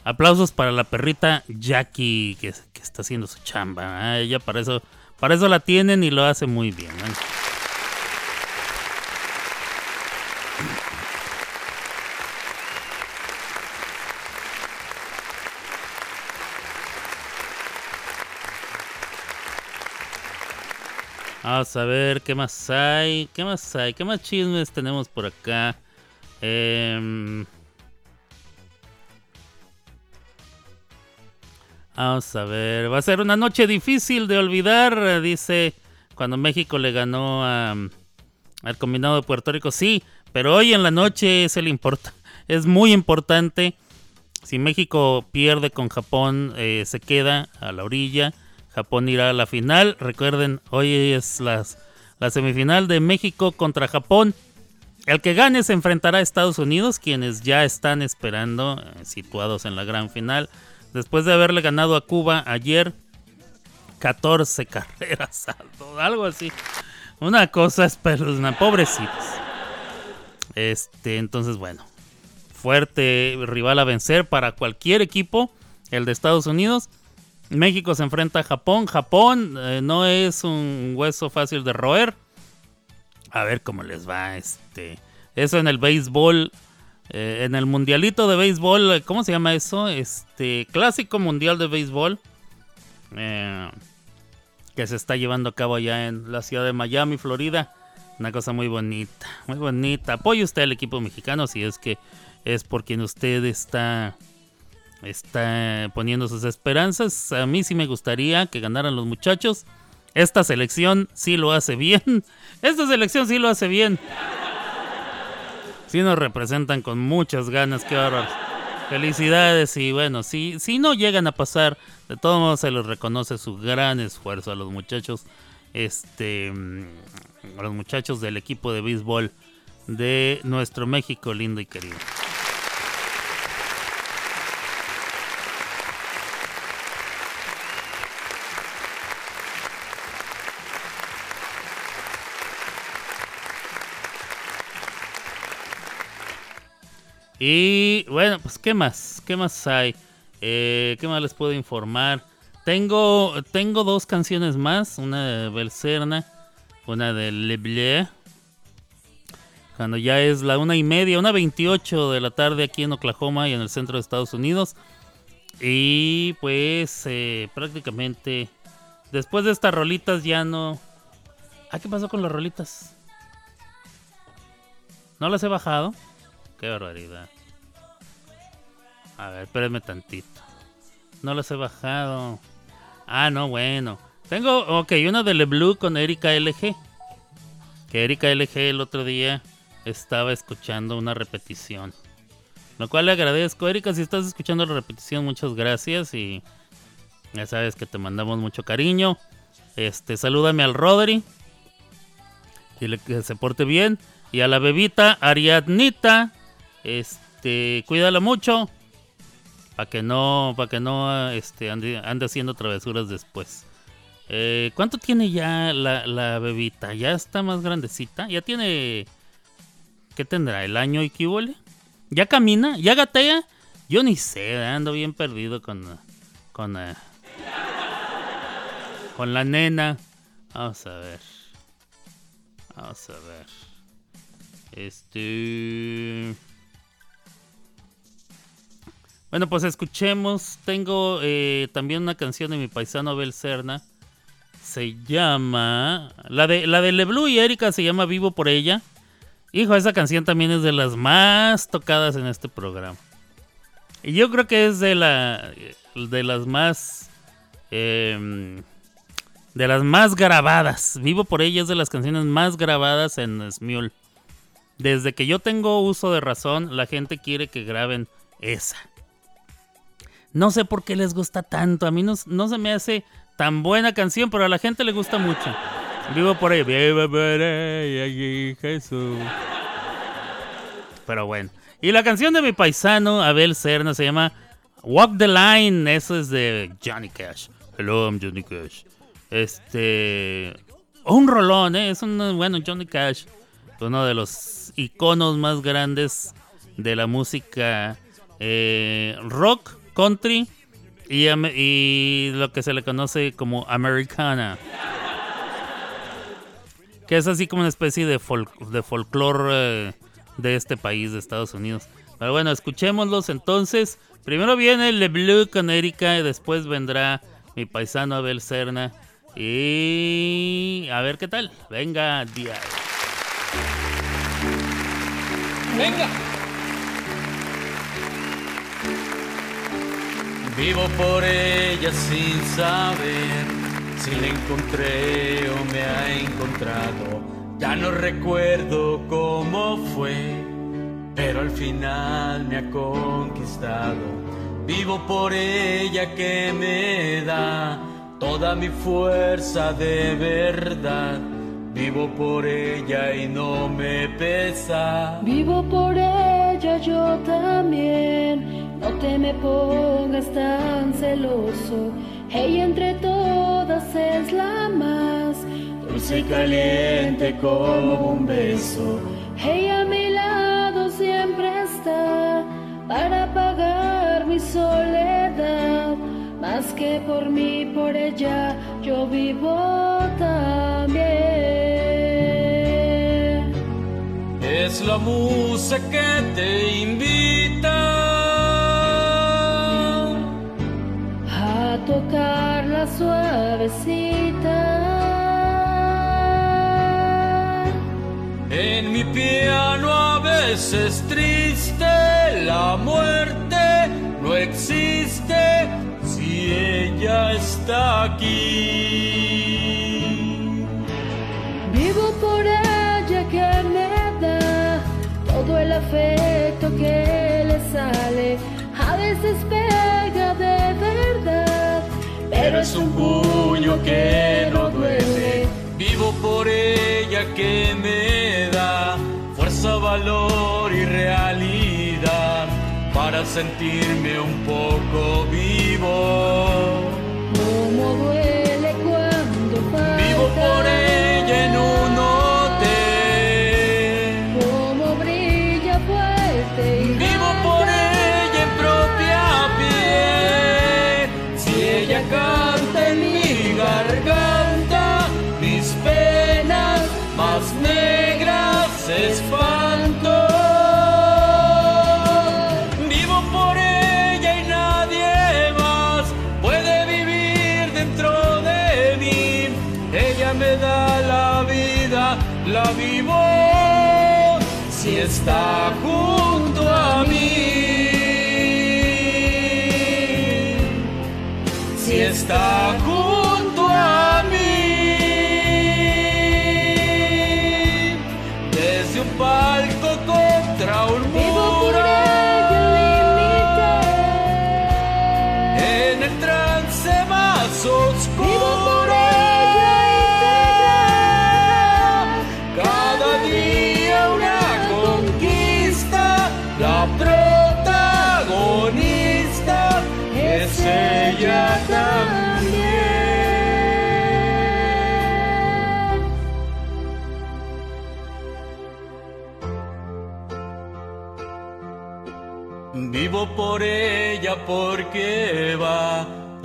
Speaker 4: aplausos para la perrita Jackie que, está haciendo su chamba. ¿eh? Ella para eso, para eso la tienen y lo hace muy bien. ¿eh? Vamos a ver qué más hay. ¿Qué más hay? ¿Qué más chismes tenemos por acá? Em, Vamos a ver. Va a ser una noche difícil de olvidar, dice cuando México le ganó a, al combinado de Puerto Rico. Sí, pero hoy en la noche es el importa. [laughs] Es muy importante. Si México pierde con Japón, eh, se queda a la orilla. Japón irá a la final. Recuerden, hoy es la semifinal de México contra Japón. El que gane se enfrentará a Estados Unidos, quienes ya están esperando, eh, situados en la gran final. Después de haberle ganado a Cuba ayer 14 [laughs] carreras, algo así. Una cosa espeluznante, pobrecitos. Este, entonces, bueno, fuerte rival a vencer para cualquier equipo, el de Estados Unidos. México se enfrenta a Japón. Japón eh, no es un hueso fácil de roer. A ver cómo les va este. Eso en el béisbol. eh, en el mundialito de béisbol. eh, ¿Cómo se llama eso? Este. Clásico mundial de béisbol. que se está llevando a cabo allá en la ciudad de Miami, Florida. Una cosa muy bonita. Muy bonita. Apoye usted al equipo mexicano si es que es por quien usted está está poniendo sus esperanzas. A mí sí me gustaría que ganaran los muchachos. Esta selección sí lo hace bien. [laughs] Esta selección sí lo hace bien. Sí nos representan con muchas ganas, qué bárbaro. Felicidades y bueno, si, si no llegan a pasar, de todos modos se les reconoce su gran esfuerzo a los muchachos. Este, a los muchachos del equipo de béisbol de nuestro México lindo y querido. Y bueno, pues ¿qué más? ¿Qué más hay? Eh, ¿Qué más les puedo informar? Tengo, tengo dos canciones más, una de Belcerna, una de Le Bleu. Cuando ya es la una y media, una veintiocho de la tarde aquí en Oklahoma y en el centro de Estados Unidos. Y pues eh, prácticamente después de estas rolitas ya no... Ah, ¿qué pasó con las rolitas? ¿No las he bajado? Qué barbaridad. A ver, espérenme tantito. No las he bajado. Ah, no, bueno. Tengo, ok, una de Le Blue con Erika LG. Que Erika LG el otro día estaba escuchando una repetición. Lo cual le agradezco. Erika, si estás escuchando la repetición, muchas gracias. Y ya sabes que te mandamos mucho cariño. Este, salúdame al Rodri. Dile que se porte bien. Y a la bebita Ariadnita. Este, cuídala mucho. Para que no, para que no este, ande, haciendo travesuras después. Eh, ¿Cuánto tiene ya la, bebita? ¿Ya está más grandecita? ¿Ya tiene... ¿Qué tendrá? ¿El año equivale? ¿Ya camina? ¿Ya gatea? Yo ni sé, ando bien perdido con... Con... eh, con la nena. Vamos a ver. Vamos a ver. Este... Bueno, pues escuchemos. Tengo eh, también una canción de mi paisano Abel Serna. Se llama. La de, la de y Erika se llama Vivo por ella. Hijo, esa canción también es de las más tocadas en este programa. Y yo creo que es de la. de las más. em, de las más grabadas. Vivo por ella es de las canciones más grabadas en Smule. Desde que yo tengo uso de razón, la gente quiere que graben esa. No sé por qué les gusta tanto. A mí no, se me hace tan buena canción, pero a la gente le gusta mucho. Vivo por ahí. Vivo por ahí, Jesús. Pero bueno. Y la canción de mi paisano, Abel Serna, se llama Walk the Line. Eso es de Johnny Cash. Hello, I'm Johnny Cash. Este. Un rolón, ¿eh? Es un. Bueno, Johnny Cash. Uno de los iconos más grandes de la música eh, rock, country y, y lo que se le conoce como americana. Que es así como una especie de, folk, de folclore eh, de este país, de Estados Unidos. Pero bueno, escuchémoslos entonces. Primero viene Le Bleu con Erika y después vendrá mi paisano Abel Serna. Y a ver qué tal. Venga, día.
Speaker 5: Venga. Vivo por ella sin saber si la encontré o me ha encontrado. Ya no recuerdo cómo fue, pero al final me ha conquistado. Vivo por ella que me da toda mi fuerza de verdad. Vivo por ella y no me pesa.
Speaker 11: Vivo por ella yo también, no te me pongas tan celoso. Ella entre todas es la más
Speaker 5: Dulce y caliente como un beso.
Speaker 11: Ella a mi lado siempre está para pagar mi soledad. Más que por mí, por ella, yo vivo también.
Speaker 5: Es la musa que te invita
Speaker 11: tocar la suavecita.
Speaker 5: en mi piano a veces triste. La muerte no existe si ella está aquí.
Speaker 11: Vivo por ella que me da todo el afecto que le sale. A veces
Speaker 5: es un puño que no duele. Vivo por ella que me da fuerza, valor y realidad para sentirme un poco vivo.
Speaker 11: Como duele cuando falta.
Speaker 5: Vivo por ella en un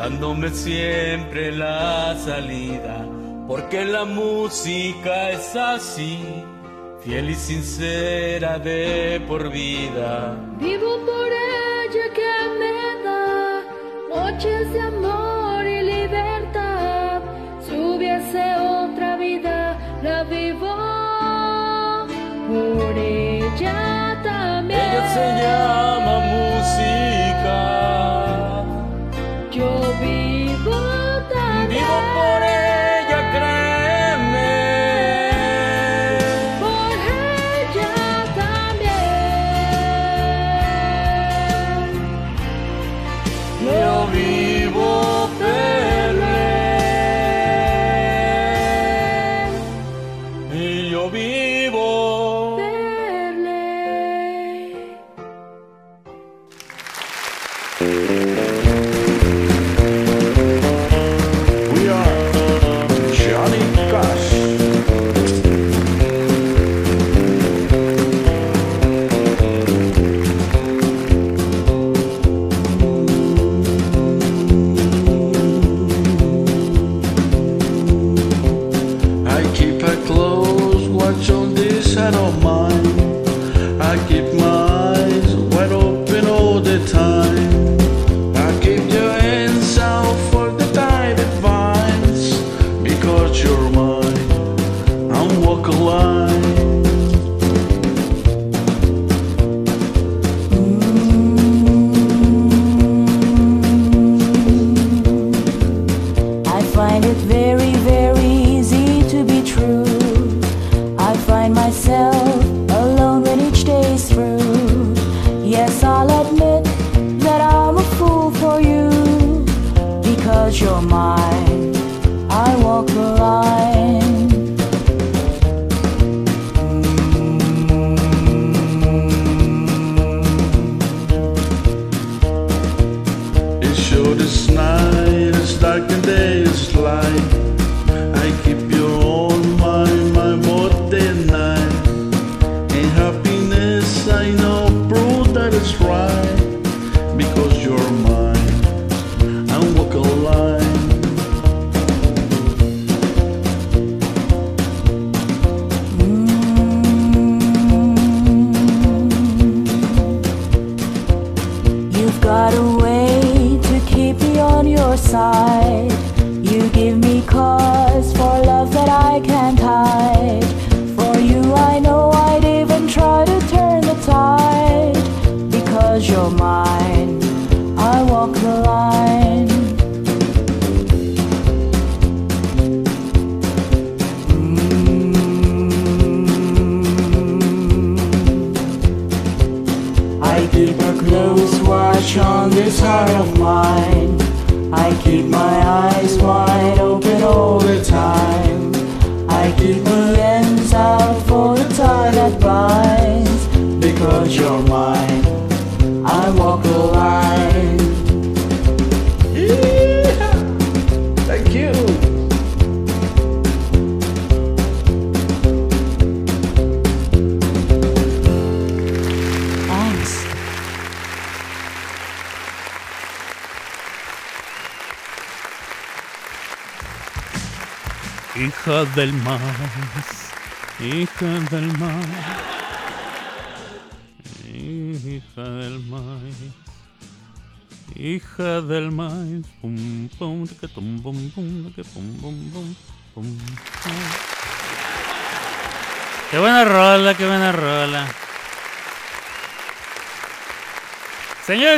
Speaker 7: dándome siempre la salida, porque la música es así, fiel y sincera de por vida.
Speaker 12: Vivo por ella que me da noches de amor y libertad, si otra vida, la vivo por ella también.
Speaker 7: Ella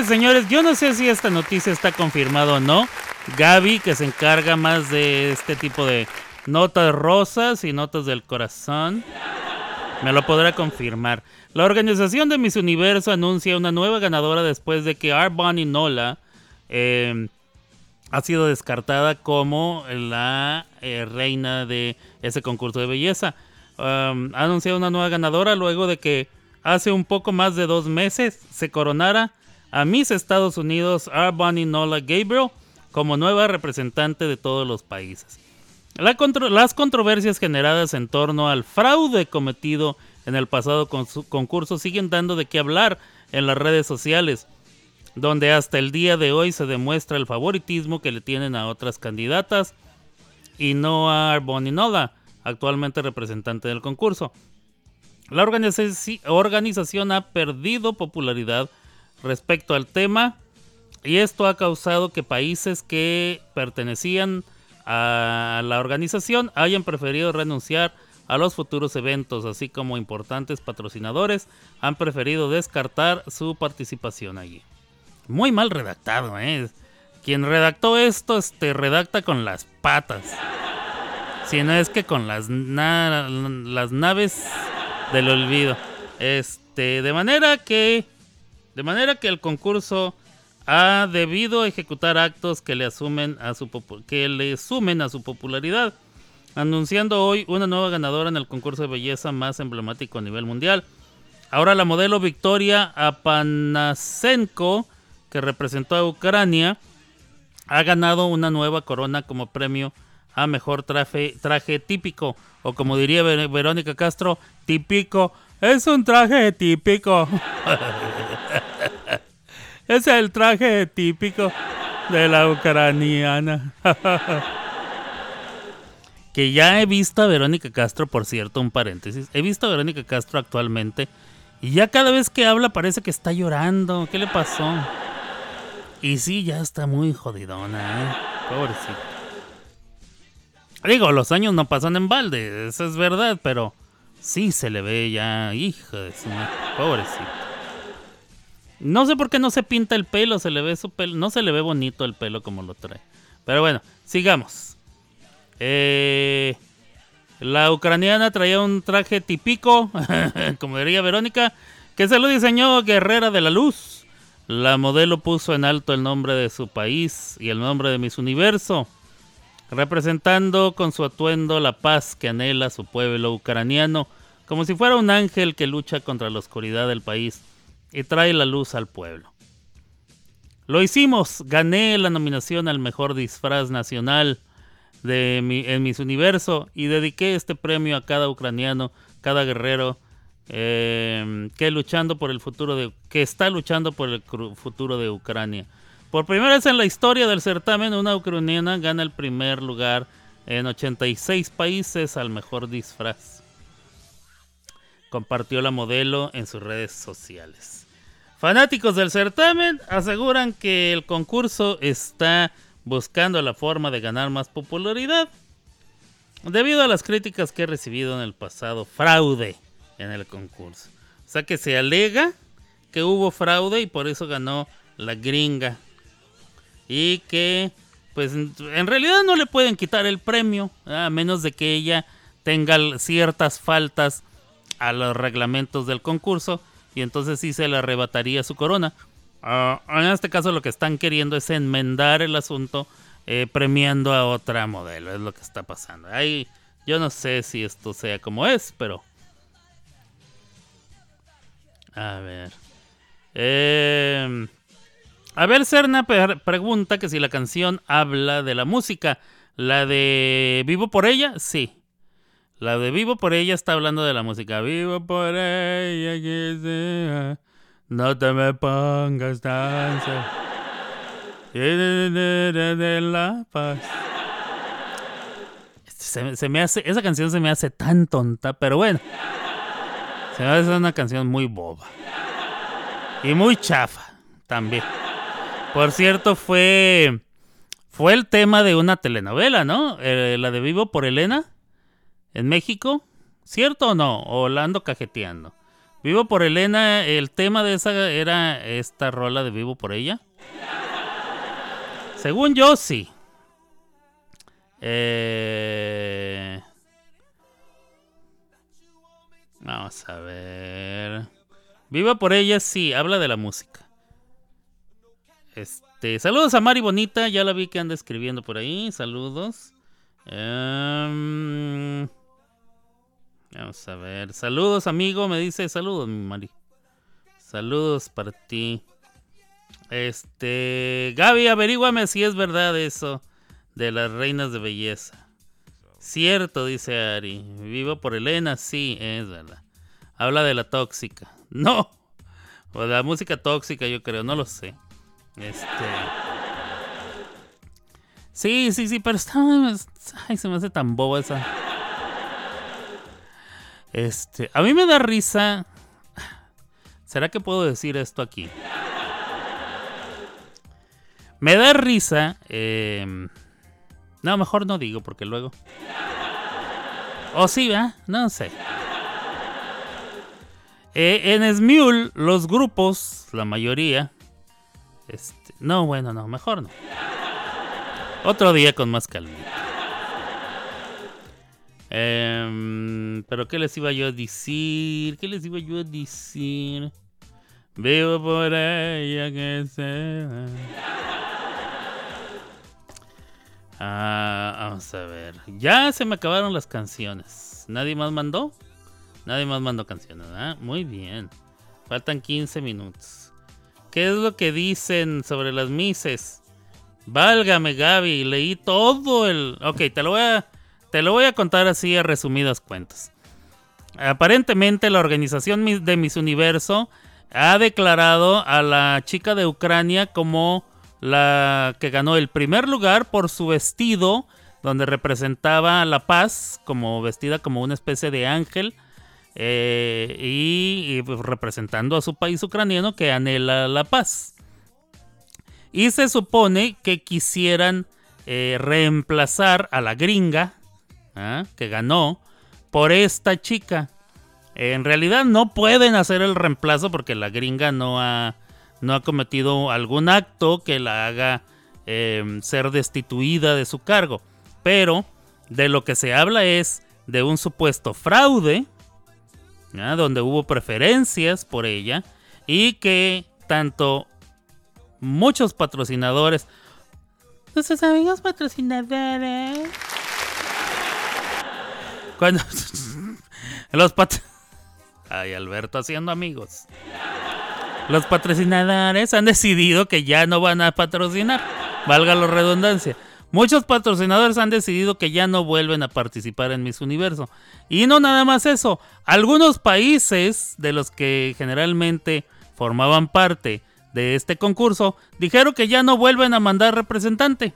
Speaker 4: Señores, yo no sé si esta noticia está confirmada o no. Gaby, que se encarga más de este tipo de notas rosas y notas del corazón, me lo podrá confirmar. La organización de Miss Universo anuncia una nueva ganadora después de que Arbonne Nola eh, ha sido descartada como la eh, reina de ese concurso de belleza. Um, ha anunciado una nueva ganadora luego de que hace un poco más de dos meses se coronara a Miss Estados Unidos Arbonne Nola Gabriel como nueva representante de todos los países. Las controversias generadas en torno al fraude cometido en el pasado con- concurso siguen dando de qué hablar en las redes sociales, donde hasta el día de hoy se demuestra el favoritismo que le tienen a otras candidatas y no a Arbonne Nola, actualmente representante del concurso. La organizaci- organización ha perdido popularidad respecto al tema y esto ha causado que países que pertenecían a la organización hayan preferido renunciar a los futuros eventos, así como importantes patrocinadores han preferido descartar su participación allí. Muy mal redactado, ¿eh? Quien redactó esto, este, redacta con las patas. Si no es que con las, na- las naves del olvido. Este, de manera que, de manera que el concurso ha debido ejecutar actos que le asumen a su que le sumen a su popularidad, anunciando hoy una nueva ganadora en el concurso de belleza más emblemático a nivel mundial. Ahora la modelo Victoria Apanasenko, que representó a Ucrania, ha ganado una nueva corona como premio a mejor traje, típico, o como diría Ver- Verónica Castro, típico. Es un traje típico. [laughs] es el traje típico de la ucraniana. [laughs] que ya he visto a Verónica Castro, por cierto, un paréntesis. He visto a Verónica Castro actualmente y ya cada vez que habla parece que está llorando. ¿Qué le pasó? Y sí, ya está muy jodidona, ¿eh? Pobrecita. Digo, los años no pasan en balde, eso es verdad, pero sí se le ve ya, hija de su madre, pobrecita. No sé por qué no se pinta el pelo, se le ve su pelo, no se le ve bonito el pelo como lo trae. Pero bueno, sigamos. Eh, la ucraniana traía un traje típico, [laughs] como diría Verónica, que se lo diseñó Guerrera de la Luz. La modelo puso en alto el nombre de su país y el nombre de Miss Universo, representando con su atuendo la paz que anhela su pueblo ucraniano, como si fuera un ángel que lucha contra la oscuridad del país y trae la luz al pueblo. Lo hicimos, gané la nominación al mejor disfraz nacional de mi, en Miss Universo y dediqué este premio a cada ucraniano, cada guerrero eh, que luchando por el futuro de que está luchando por el futuro de Ucrania. Por primera vez en la historia del certamen, una ucraniana gana el primer lugar en 86 países al mejor disfraz. Compartió la modelo en sus redes sociales. Fanáticos del certamen aseguran que el concurso está buscando la forma de ganar más popularidad debido a las críticas que he recibido en el pasado. Fraude en el concurso. O sea que se alega que hubo fraude y por eso ganó la gringa. Y que, pues, en realidad no le pueden quitar el premio, a menos de que ella tenga ciertas faltas a los reglamentos del concurso. Y entonces sí se le arrebataría su corona. Ah, en este caso lo que están queriendo es enmendar el asunto eh, premiando a otra modelo. Es lo que está pasando. Ahí, yo no sé si esto sea como es, pero... A ver. Eh, a ver, Serna pregunta que si la canción habla de la música. La de Vivo por ella, sí. La de Vivo por ella está hablando de la música. Vivo por ella, que sea. No te me pongas danza. De la paz. Se, se me hace, esa canción se me hace tan tonta, pero bueno. Se me hace una canción muy boba. Y muy chafa también. Por cierto, fue fue el tema de una telenovela, ¿no? Eh, la de Vivo por Elena en México. ¿Cierto o no? ¿O la ando cajeteando? Vivo por Elena, el tema de esa era esta rola de Vivo por ella. Según yo, sí. Eh... Vamos a ver. Viva por ella, sí, habla de la música. Este, saludos a Mari Bonita, ya la vi que anda escribiendo por ahí. Saludos. Em, vamos a ver. Saludos, amigo, me dice saludos, mi Mari. Saludos para ti. Este, Gaby, averíguame si es verdad eso de las reinas de belleza. Cierto, dice Ari. Vivo por Elena, sí, es verdad. Habla de la tóxica. [laughs] No. O de la música tóxica, yo creo, no lo sé. Este. Sí, sí, sí, pero. Ay, se me hace tan boba esa. Este. A mí me da risa. ¿Será que puedo decir esto aquí? Me da risa. eh, No, mejor no digo porque luego. O sí, ¿verdad? No sé. Eh, en Smule, los grupos, la mayoría. Este, no, bueno, no, mejor no. Otro día con más calma. Em, Pero ¿qué les iba yo a decir? ¿Qué les iba yo a decir? Vivo por ella que se. Ah, vamos a ver. Ya se me acabaron las canciones. ¿Nadie más mandó? Nadie más mandó canciones, ¿ah? Muy bien. Faltan 15 minutos. ¿Qué es lo que dicen sobre las mises? Válgame, Gaby, leí todo el. Ok, te lo voy a. Te lo voy a contar así a resumidas cuentas. Aparentemente la organización de Miss Universo ha declarado a la chica de Ucrania como la que ganó el primer lugar por su vestido, donde representaba la paz, como vestida como una especie de ángel, eh, y, pues, representando a su país ucraniano que anhela la paz. Y se supone que quisieran eh, reemplazar a la gringa ¿ah? que ganó por esta chica. En realidad no pueden hacer el reemplazo porque la gringa no ha, no ha cometido algún acto que la haga eh, ser destituida de su cargo. Pero de lo que se habla es de un supuesto fraude, ¿ah? donde hubo preferencias por ella y que tanto muchos patrocinadores, nuestros amigos patrocinadores, cuando [laughs] los pat Ay, Alberto haciendo amigos. Los patrocinadores han decidido que ya no van a patrocinar, valga la redundancia. Muchos patrocinadores han decidido que ya no vuelven a participar en Miss Universo. Y no nada más eso, algunos países de los que generalmente formaban parte de este concurso dijeron que ya no vuelven a mandar representante.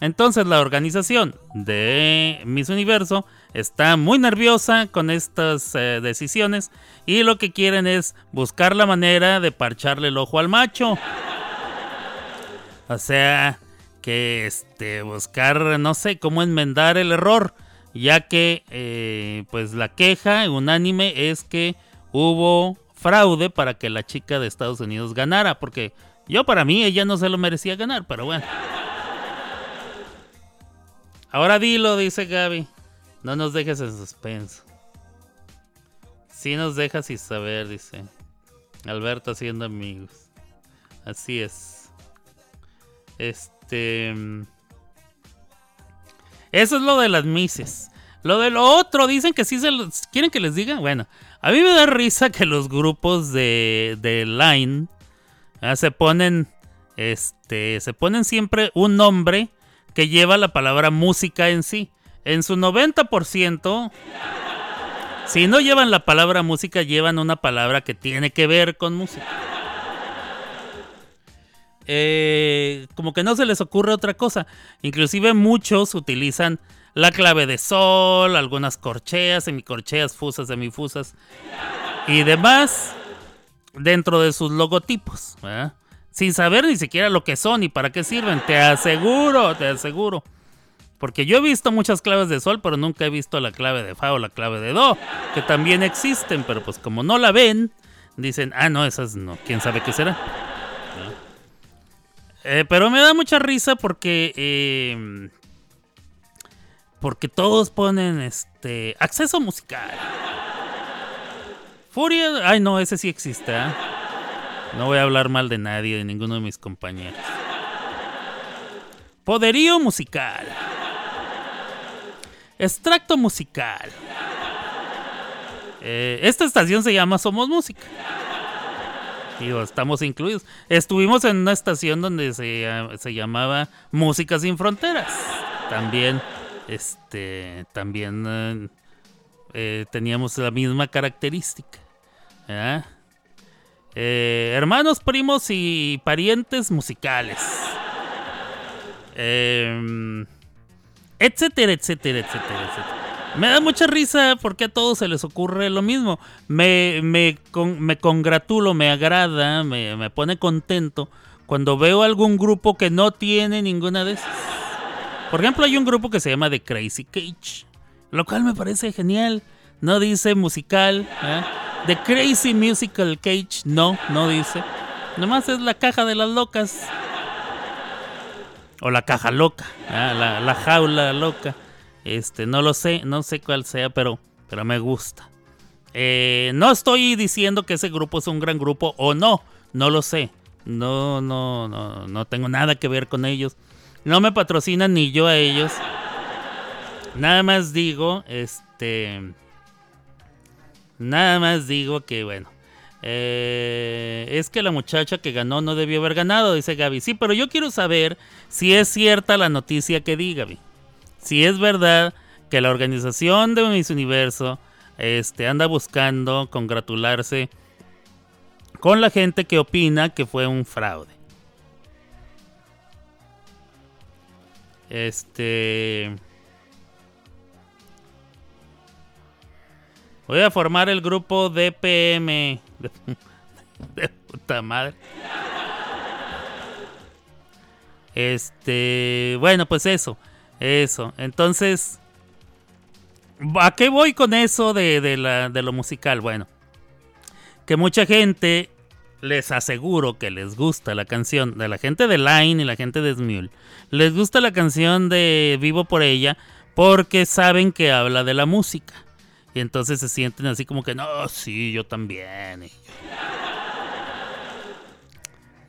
Speaker 4: Entonces la organización de Miss Universo está muy nerviosa con estas eh, decisiones y lo que quieren es buscar la manera de parcharle el ojo al macho. O sea, que este buscar no sé cómo enmendar el error, ya que eh, pues la queja unánime es que hubo fraude para que la chica de Estados Unidos ganara, porque yo para mí ella no se lo merecía ganar, pero bueno. Ahora dilo, dice Gaby. No nos dejes en suspenso. Sí nos dejas sin saber, dice. Alberto haciendo amigos. Así es. Este... mm, Eso es lo de las mises. Lo de lo otro, dicen que sí se los... ¿Quieren que les diga? Bueno, a mí me da risa que los grupos de, de Line ah, se ponen... Este... Se ponen siempre un nombre que lleva la palabra música en sí. En su 90%, si no llevan la palabra música, llevan una palabra que tiene que ver con música. Eh, como que no se les ocurre otra cosa. Inclusive muchos utilizan la clave de sol, algunas corcheas, semicorcheas, fusas, semifusas y demás dentro de sus logotipos. Sin saber ni siquiera lo que son y para qué sirven. Te aseguro, te aseguro. Porque yo he visto muchas claves de sol, pero nunca he visto la clave de fa o la clave de do, que también existen, pero pues como no la ven, dicen, ah, no, esas no, quién sabe qué será. Eh, pero me da mucha risa porque eh, porque todos ponen este acceso musical. Furia, ay no, ese sí existe. ¿ah? No voy a hablar mal de nadie, de ninguno de mis compañeros. Poderío musical. Extracto musical. Eh, esta estación se llama Somos Música. Digo, estamos incluidos. Estuvimos en una estación donde se, ll- se llamaba Música sin Fronteras. También, este, también eh, eh, teníamos la misma característica. Eh, hermanos, primos y parientes musicales. Em, etcétera, etcétera, etcétera, etcétera. Me da mucha risa porque a todos se les ocurre lo mismo. Me, me, con- me congratulo, me agrada, me, me pone contento cuando veo algún grupo que no tiene ninguna de esas. Por ejemplo, hay un grupo que se llama The Crazy Cage, lo cual me parece genial. No dice musical. ¿eh? The Crazy Musical Cage, no, no dice. Nomás es la caja de las locas. O la caja loca, ¿eh? la, la jaula loca. Este, no lo sé, no sé cuál sea, pero, pero me gusta. Eh, no estoy diciendo que ese grupo es un gran grupo o no, no lo sé. No, no, no, no tengo nada que ver con ellos. No me patrocinan ni yo a ellos. Nada más digo, este, nada más digo que bueno. eh, es que la muchacha que ganó no debió haber ganado, dice Gaby. Sí, pero yo quiero saber si es cierta la noticia que di, Gaby si es verdad que la organización de Miss Universo este, anda buscando congratularse con la gente que opina que fue un fraude. Este. Voy a formar el grupo DPM. De, [laughs] de puta madre. Este. Bueno, pues eso. Eso. Entonces. ¿A qué voy con eso de, de la- de lo musical? Bueno. Que mucha gente. Les aseguro que les gusta la canción de la gente de Line y la gente de Smule. Les gusta la canción de Vivo por ella porque saben que habla de la música. Y entonces se sienten así como que, no, sí, yo también.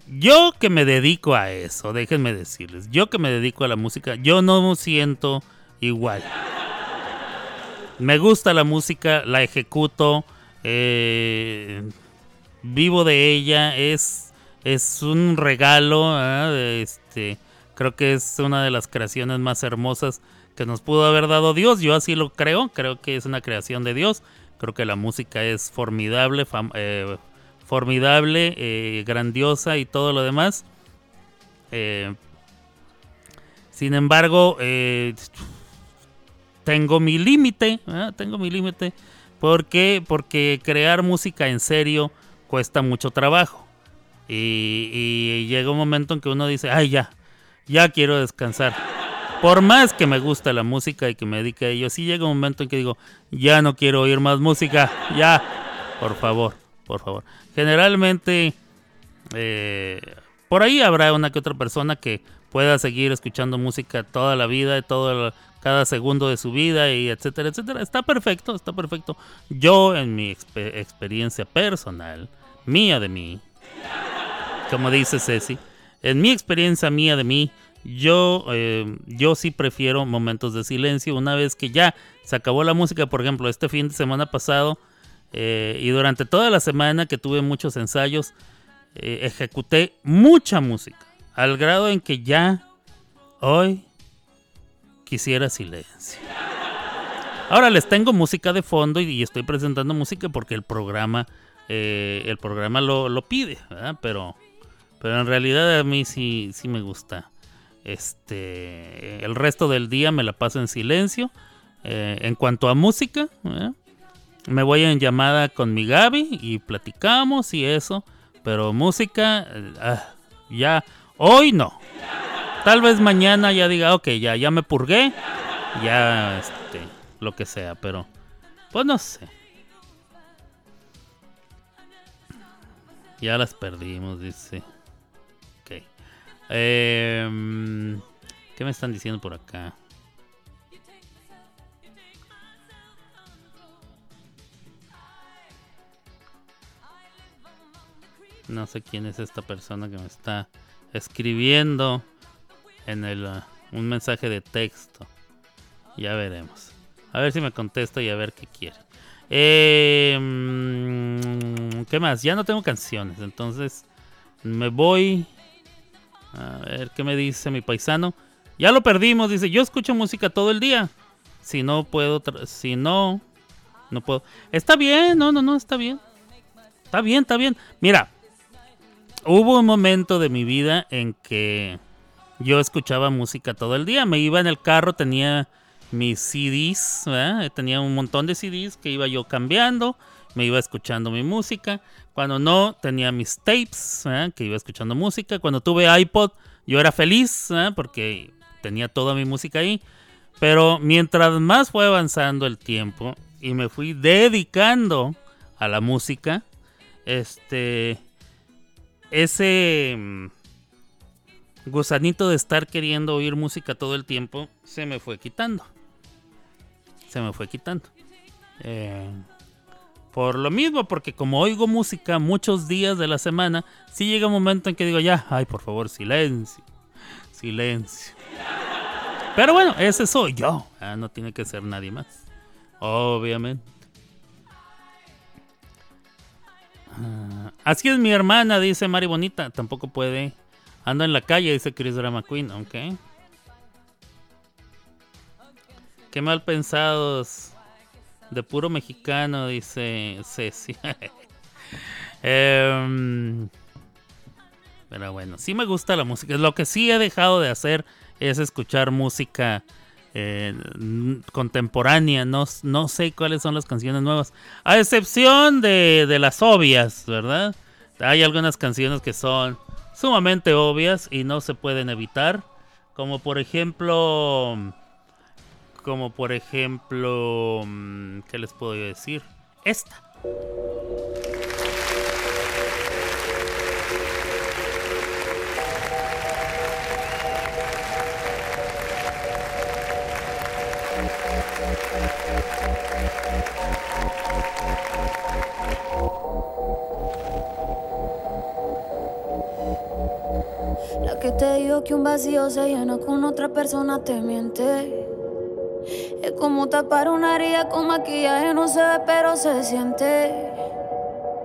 Speaker 4: Yo que me dedico a eso, déjenme decirles, yo que me dedico a la música, yo no me siento igual. Me gusta la música, la ejecuto, eh, vivo de ella, es, es un regalo, este, creo que es una de las creaciones más hermosas que nos pudo haber dado Dios, yo así lo creo, creo que es una creación de Dios, creo que la música es formidable, eh, formidable, eh, grandiosa y todo lo demás. Eh, sin embargo, eh, tengo mi límite, tengo mi límite. ¿Por qué? Porque crear música en serio cuesta mucho trabajo. Y, y llega un momento en que uno dice, ay ya, ya quiero descansar. Por más que me gusta la música y que me dedique a ello, sí llega un momento en que digo, ya no quiero oír más música, ya, por favor, por favor. Generalmente, eh, por ahí habrá una que otra persona que pueda seguir escuchando música toda la vida, todo el- cada segundo de su vida y etcétera, etcétera. Está perfecto, está perfecto. Yo en mi expe- experiencia personal, mía de mí, como dice Ceci, en mi experiencia mía de mí, yo, eh, yo sí prefiero momentos de silencio. Una vez que ya se acabó la música, por ejemplo, este fin de semana pasado eh, y durante toda la semana que tuve muchos ensayos, eh, ejecuté mucha música. Al grado en que ya hoy quisiera silencio. Ahora les tengo música de fondo y, estoy presentando música porque el programa, eh, el programa lo, lo pide. Pero, pero en realidad a mí sí, sí me gusta. Este, el resto del día me la paso en silencio. En cuanto a música, ¿verdad? Me voy en llamada con mi Gaby y platicamos y eso. Pero música, eh, ah, ya, hoy no. Tal vez mañana ya diga, ok, ya, ya me purgué, ya, este, lo que sea, pero, pues no sé. Ya las perdimos, dice. Ok. Em, ¿Qué me están diciendo por acá? No sé quién es esta persona que me está escribiendo en el uh, un mensaje de texto. Ya veremos. A ver si me contesta y a ver qué quiere. Eh, mm, ¿Qué más? Ya no tengo canciones, entonces me voy. A ver qué me dice mi paisano. Ya lo perdimos, dice. Yo escucho música todo el día. Si no puedo, si no, no puedo. Está bien, no, no, no, está bien. Está bien, está bien. Mira, hubo un momento de mi vida en que yo escuchaba música todo el día. Me iba en el carro, tenía mis CDs, tenía un montón de CDs que iba yo cambiando, me iba escuchando mi música. Cuando no, tenía mis tapes, que iba escuchando música. Cuando tuve iPod, yo era feliz ¿verdad? porque tenía toda mi música ahí. Pero mientras más fue avanzando el tiempo y me fui dedicando a la música, este, ese mm, gusanito de estar queriendo oír música todo el tiempo se me fue quitando. Se me fue quitando. Eh, por lo mismo, porque como oigo música muchos días de la semana, sí llega un momento en que digo ya, ay, por favor, silencio, silencio. Pero bueno, ese soy yo. Ah, no tiene que ser nadie más. Obviamente. Ah, así es mi hermana, dice Mari Bonita. Tampoco puede. Ando en la calle, dice Chris Drama Queen. Ok. Qué mal pensados. De puro mexicano, dice Ceci. [laughs] Em, pero bueno, sí me gusta la música. Lo que sí he dejado de hacer es escuchar música eh, contemporánea. No, no sé cuáles son las canciones nuevas. A excepción de, de las obvias, ¿verdad? Hay algunas canciones que son sumamente obvias y no se pueden evitar. Como por ejemplo... Como por ejemplo... mm, ¿Qué les puedo decir? Esta.
Speaker 11: La que te digo que un vacío se llena con otra persona te miente. Es como tapar una herida con maquillaje, no se ve, pero se siente.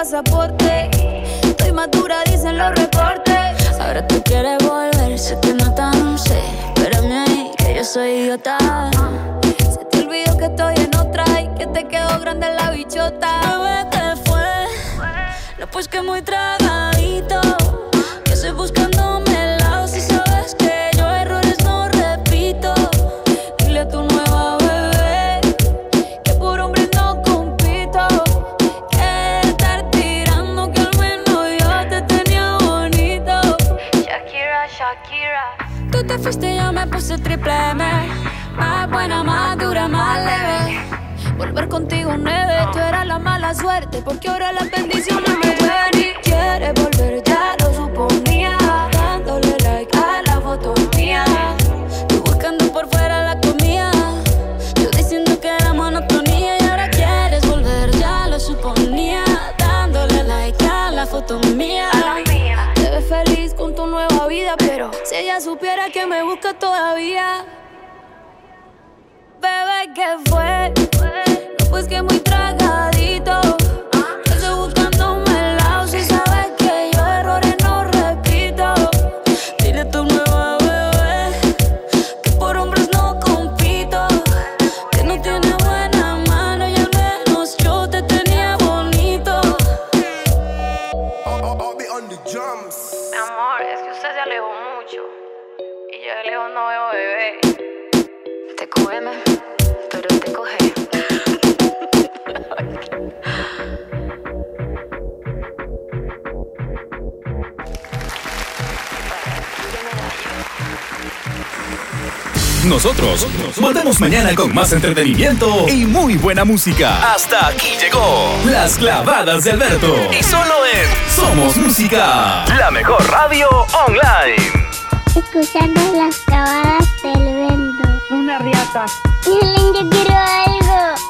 Speaker 11: Pasaporte. Estoy madura, dicen los reportes. Ahora tú quieres volver, sé que no tan sé. Espérame ahí, que yo soy idiota. Se te olvidó que estoy en otra y que te quedó grande la bichota. Bebé, ¿qué fue? No, pues que muy tragadito. su triple M. Más buena, más dura, más leve. Volver contigo nueve, tú eras la mala suerte, porque ahora las bendiciones me ven y quieres volver, ya lo suponía. Dándole like
Speaker 13: a la foto mía, tú buscando por fuera la comida. Yo diciendo que era monotonía y ahora quieres volver, ya lo suponía. Dándole like a la foto mía. Ella supiera que
Speaker 14: me busca todavía. Bebé, ¿qué fue? No, pues que muy tragadito.
Speaker 1: Nosotros volvemos mañana con más entretenimiento y muy buena música. Hasta aquí llegó Las Clavadas de Alberto. Y solo en Somos Música, la mejor radio online.
Speaker 15: Escuchando las clavadas del vento. Una riata. yo quiero algo.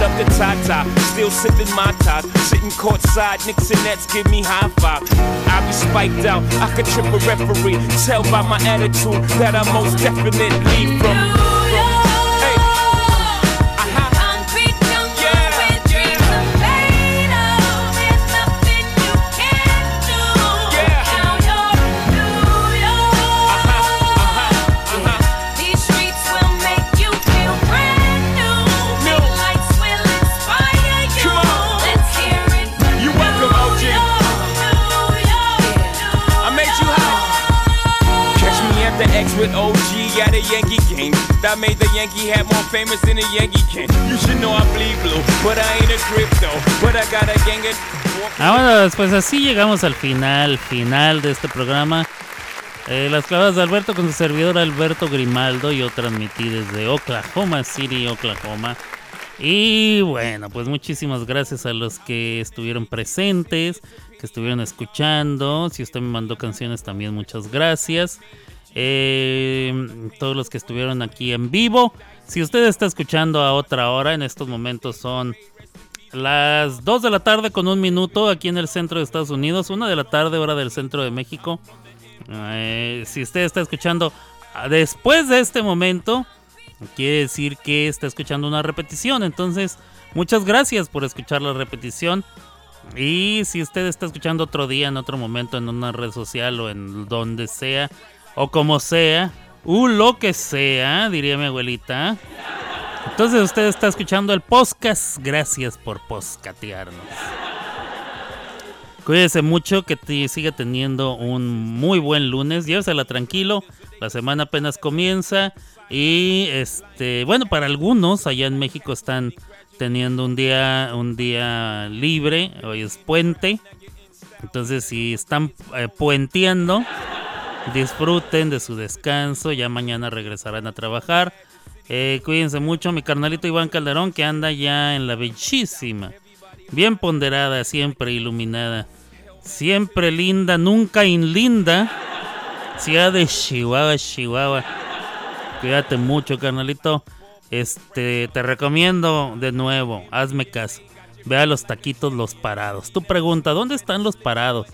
Speaker 3: up to Tata, still sipping my top. Sitting courtside, Knicks and Nets give me high five. I be spiked out, I could trip a referee. Tell by my attitude that I most definitely from. A Yankee.
Speaker 4: Ah, pues así llegamos al final, final de este programa. Eh, las clavadas de Alberto con su servidor Alberto Grimaldo. Yo transmití desde Oklahoma City, Oklahoma. Y bueno, pues muchísimas gracias a los que estuvieron presentes, que estuvieron escuchando. Si usted me mandó canciones también, muchas gracias. Eh, todos los que estuvieron aquí en vivo. Si usted está escuchando a otra hora, en estos momentos son las 2 de la tarde con un minuto aquí en el centro de Estados Unidos, 1 de la tarde hora del centro de México. Eh, si usted está escuchando ah, después de este momento, quiere decir que está escuchando una repetición. Entonces, muchas gracias por escuchar la repetición. Y si usted está escuchando otro día, en otro momento, en una red social o en donde sea, o como sea, o lo que sea, diría mi abuelita. Entonces usted está escuchando el podcast. Gracias por poscatearnos. Cuídese mucho, que te siga teniendo un muy buen lunes. Llévesela tranquilo. La semana apenas comienza. Y este, bueno, para algunos allá en México están teniendo un día, un día libre. Hoy es puente. Entonces, si están eh, puenteando, disfruten de su descanso. Ya mañana regresarán a trabajar. Eh, cuídense mucho, mi carnalito Iván Calderón, que anda ya en la bellísima, bien ponderada, siempre iluminada, siempre linda, nunca inlinda, ciudad de Chihuahua, Chihuahua. Cuídate mucho, carnalito. Este, te recomiendo de nuevo, hazme caso. Ve a los taquitos los parados. Tu pregunta, ¿dónde están los parados?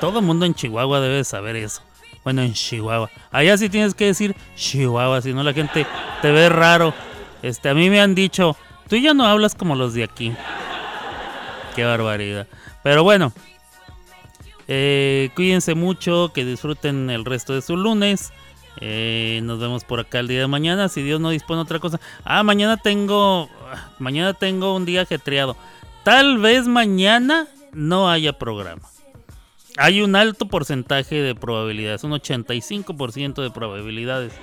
Speaker 4: Todo mundo en Chihuahua debe saber eso. Bueno, en Chihuahua. Allá sí tienes que decir Chihuahua, si no la gente te ve raro. Este, a mí me han dicho, tú ya no hablas como los de aquí. Qué barbaridad. Pero bueno, eh, cuídense mucho, que disfruten el resto de su lunes. Eh, nos vemos por acá el día de mañana, si Dios no dispone otra cosa. Ah, mañana tengo, mañana tengo un día ajetreado. Tal vez mañana no haya programa. Hay un alto porcentaje de probabilidades, un 85% de probabilidades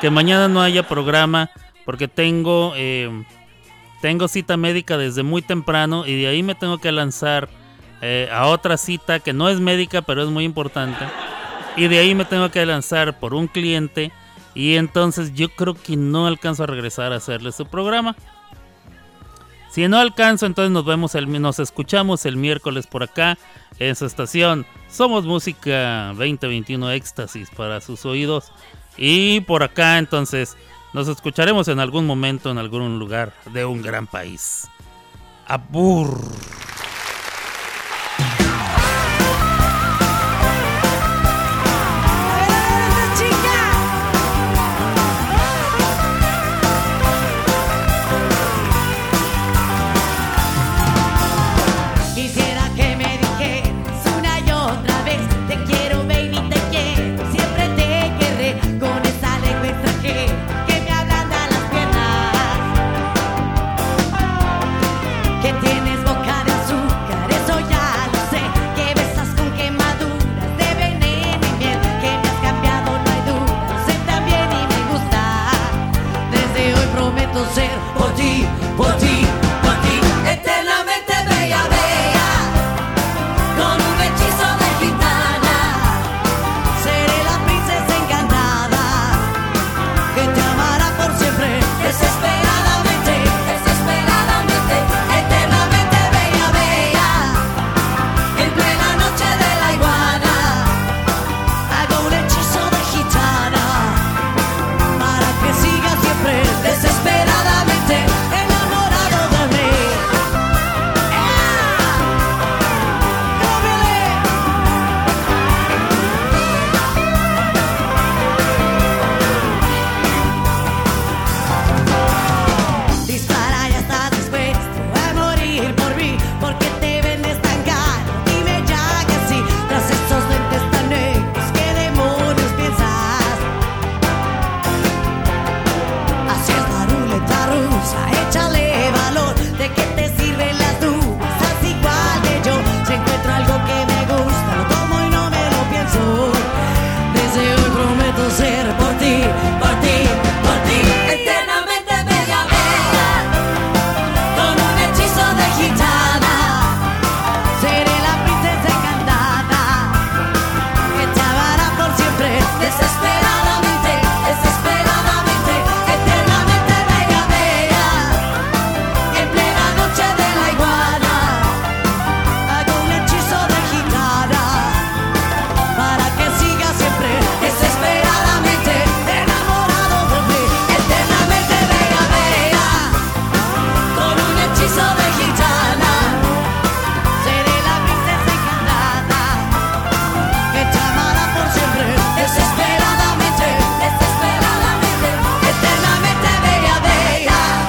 Speaker 4: que mañana no haya programa porque tengo eh, tengo cita médica desde muy temprano y de ahí me tengo que lanzar eh, a otra cita que no es médica, pero es muy importante. Y de ahí me tengo que lanzar por un cliente y entonces yo creo que no alcanzo a regresar a hacerle su programa. Si no alcanzo, entonces nos vemos el, nos escuchamos el miércoles por acá en su estación. Somos Música 2021 Éxtasis para sus oídos. Y por acá entonces nos escucharemos en algún momento en algún lugar de un gran país. Abur.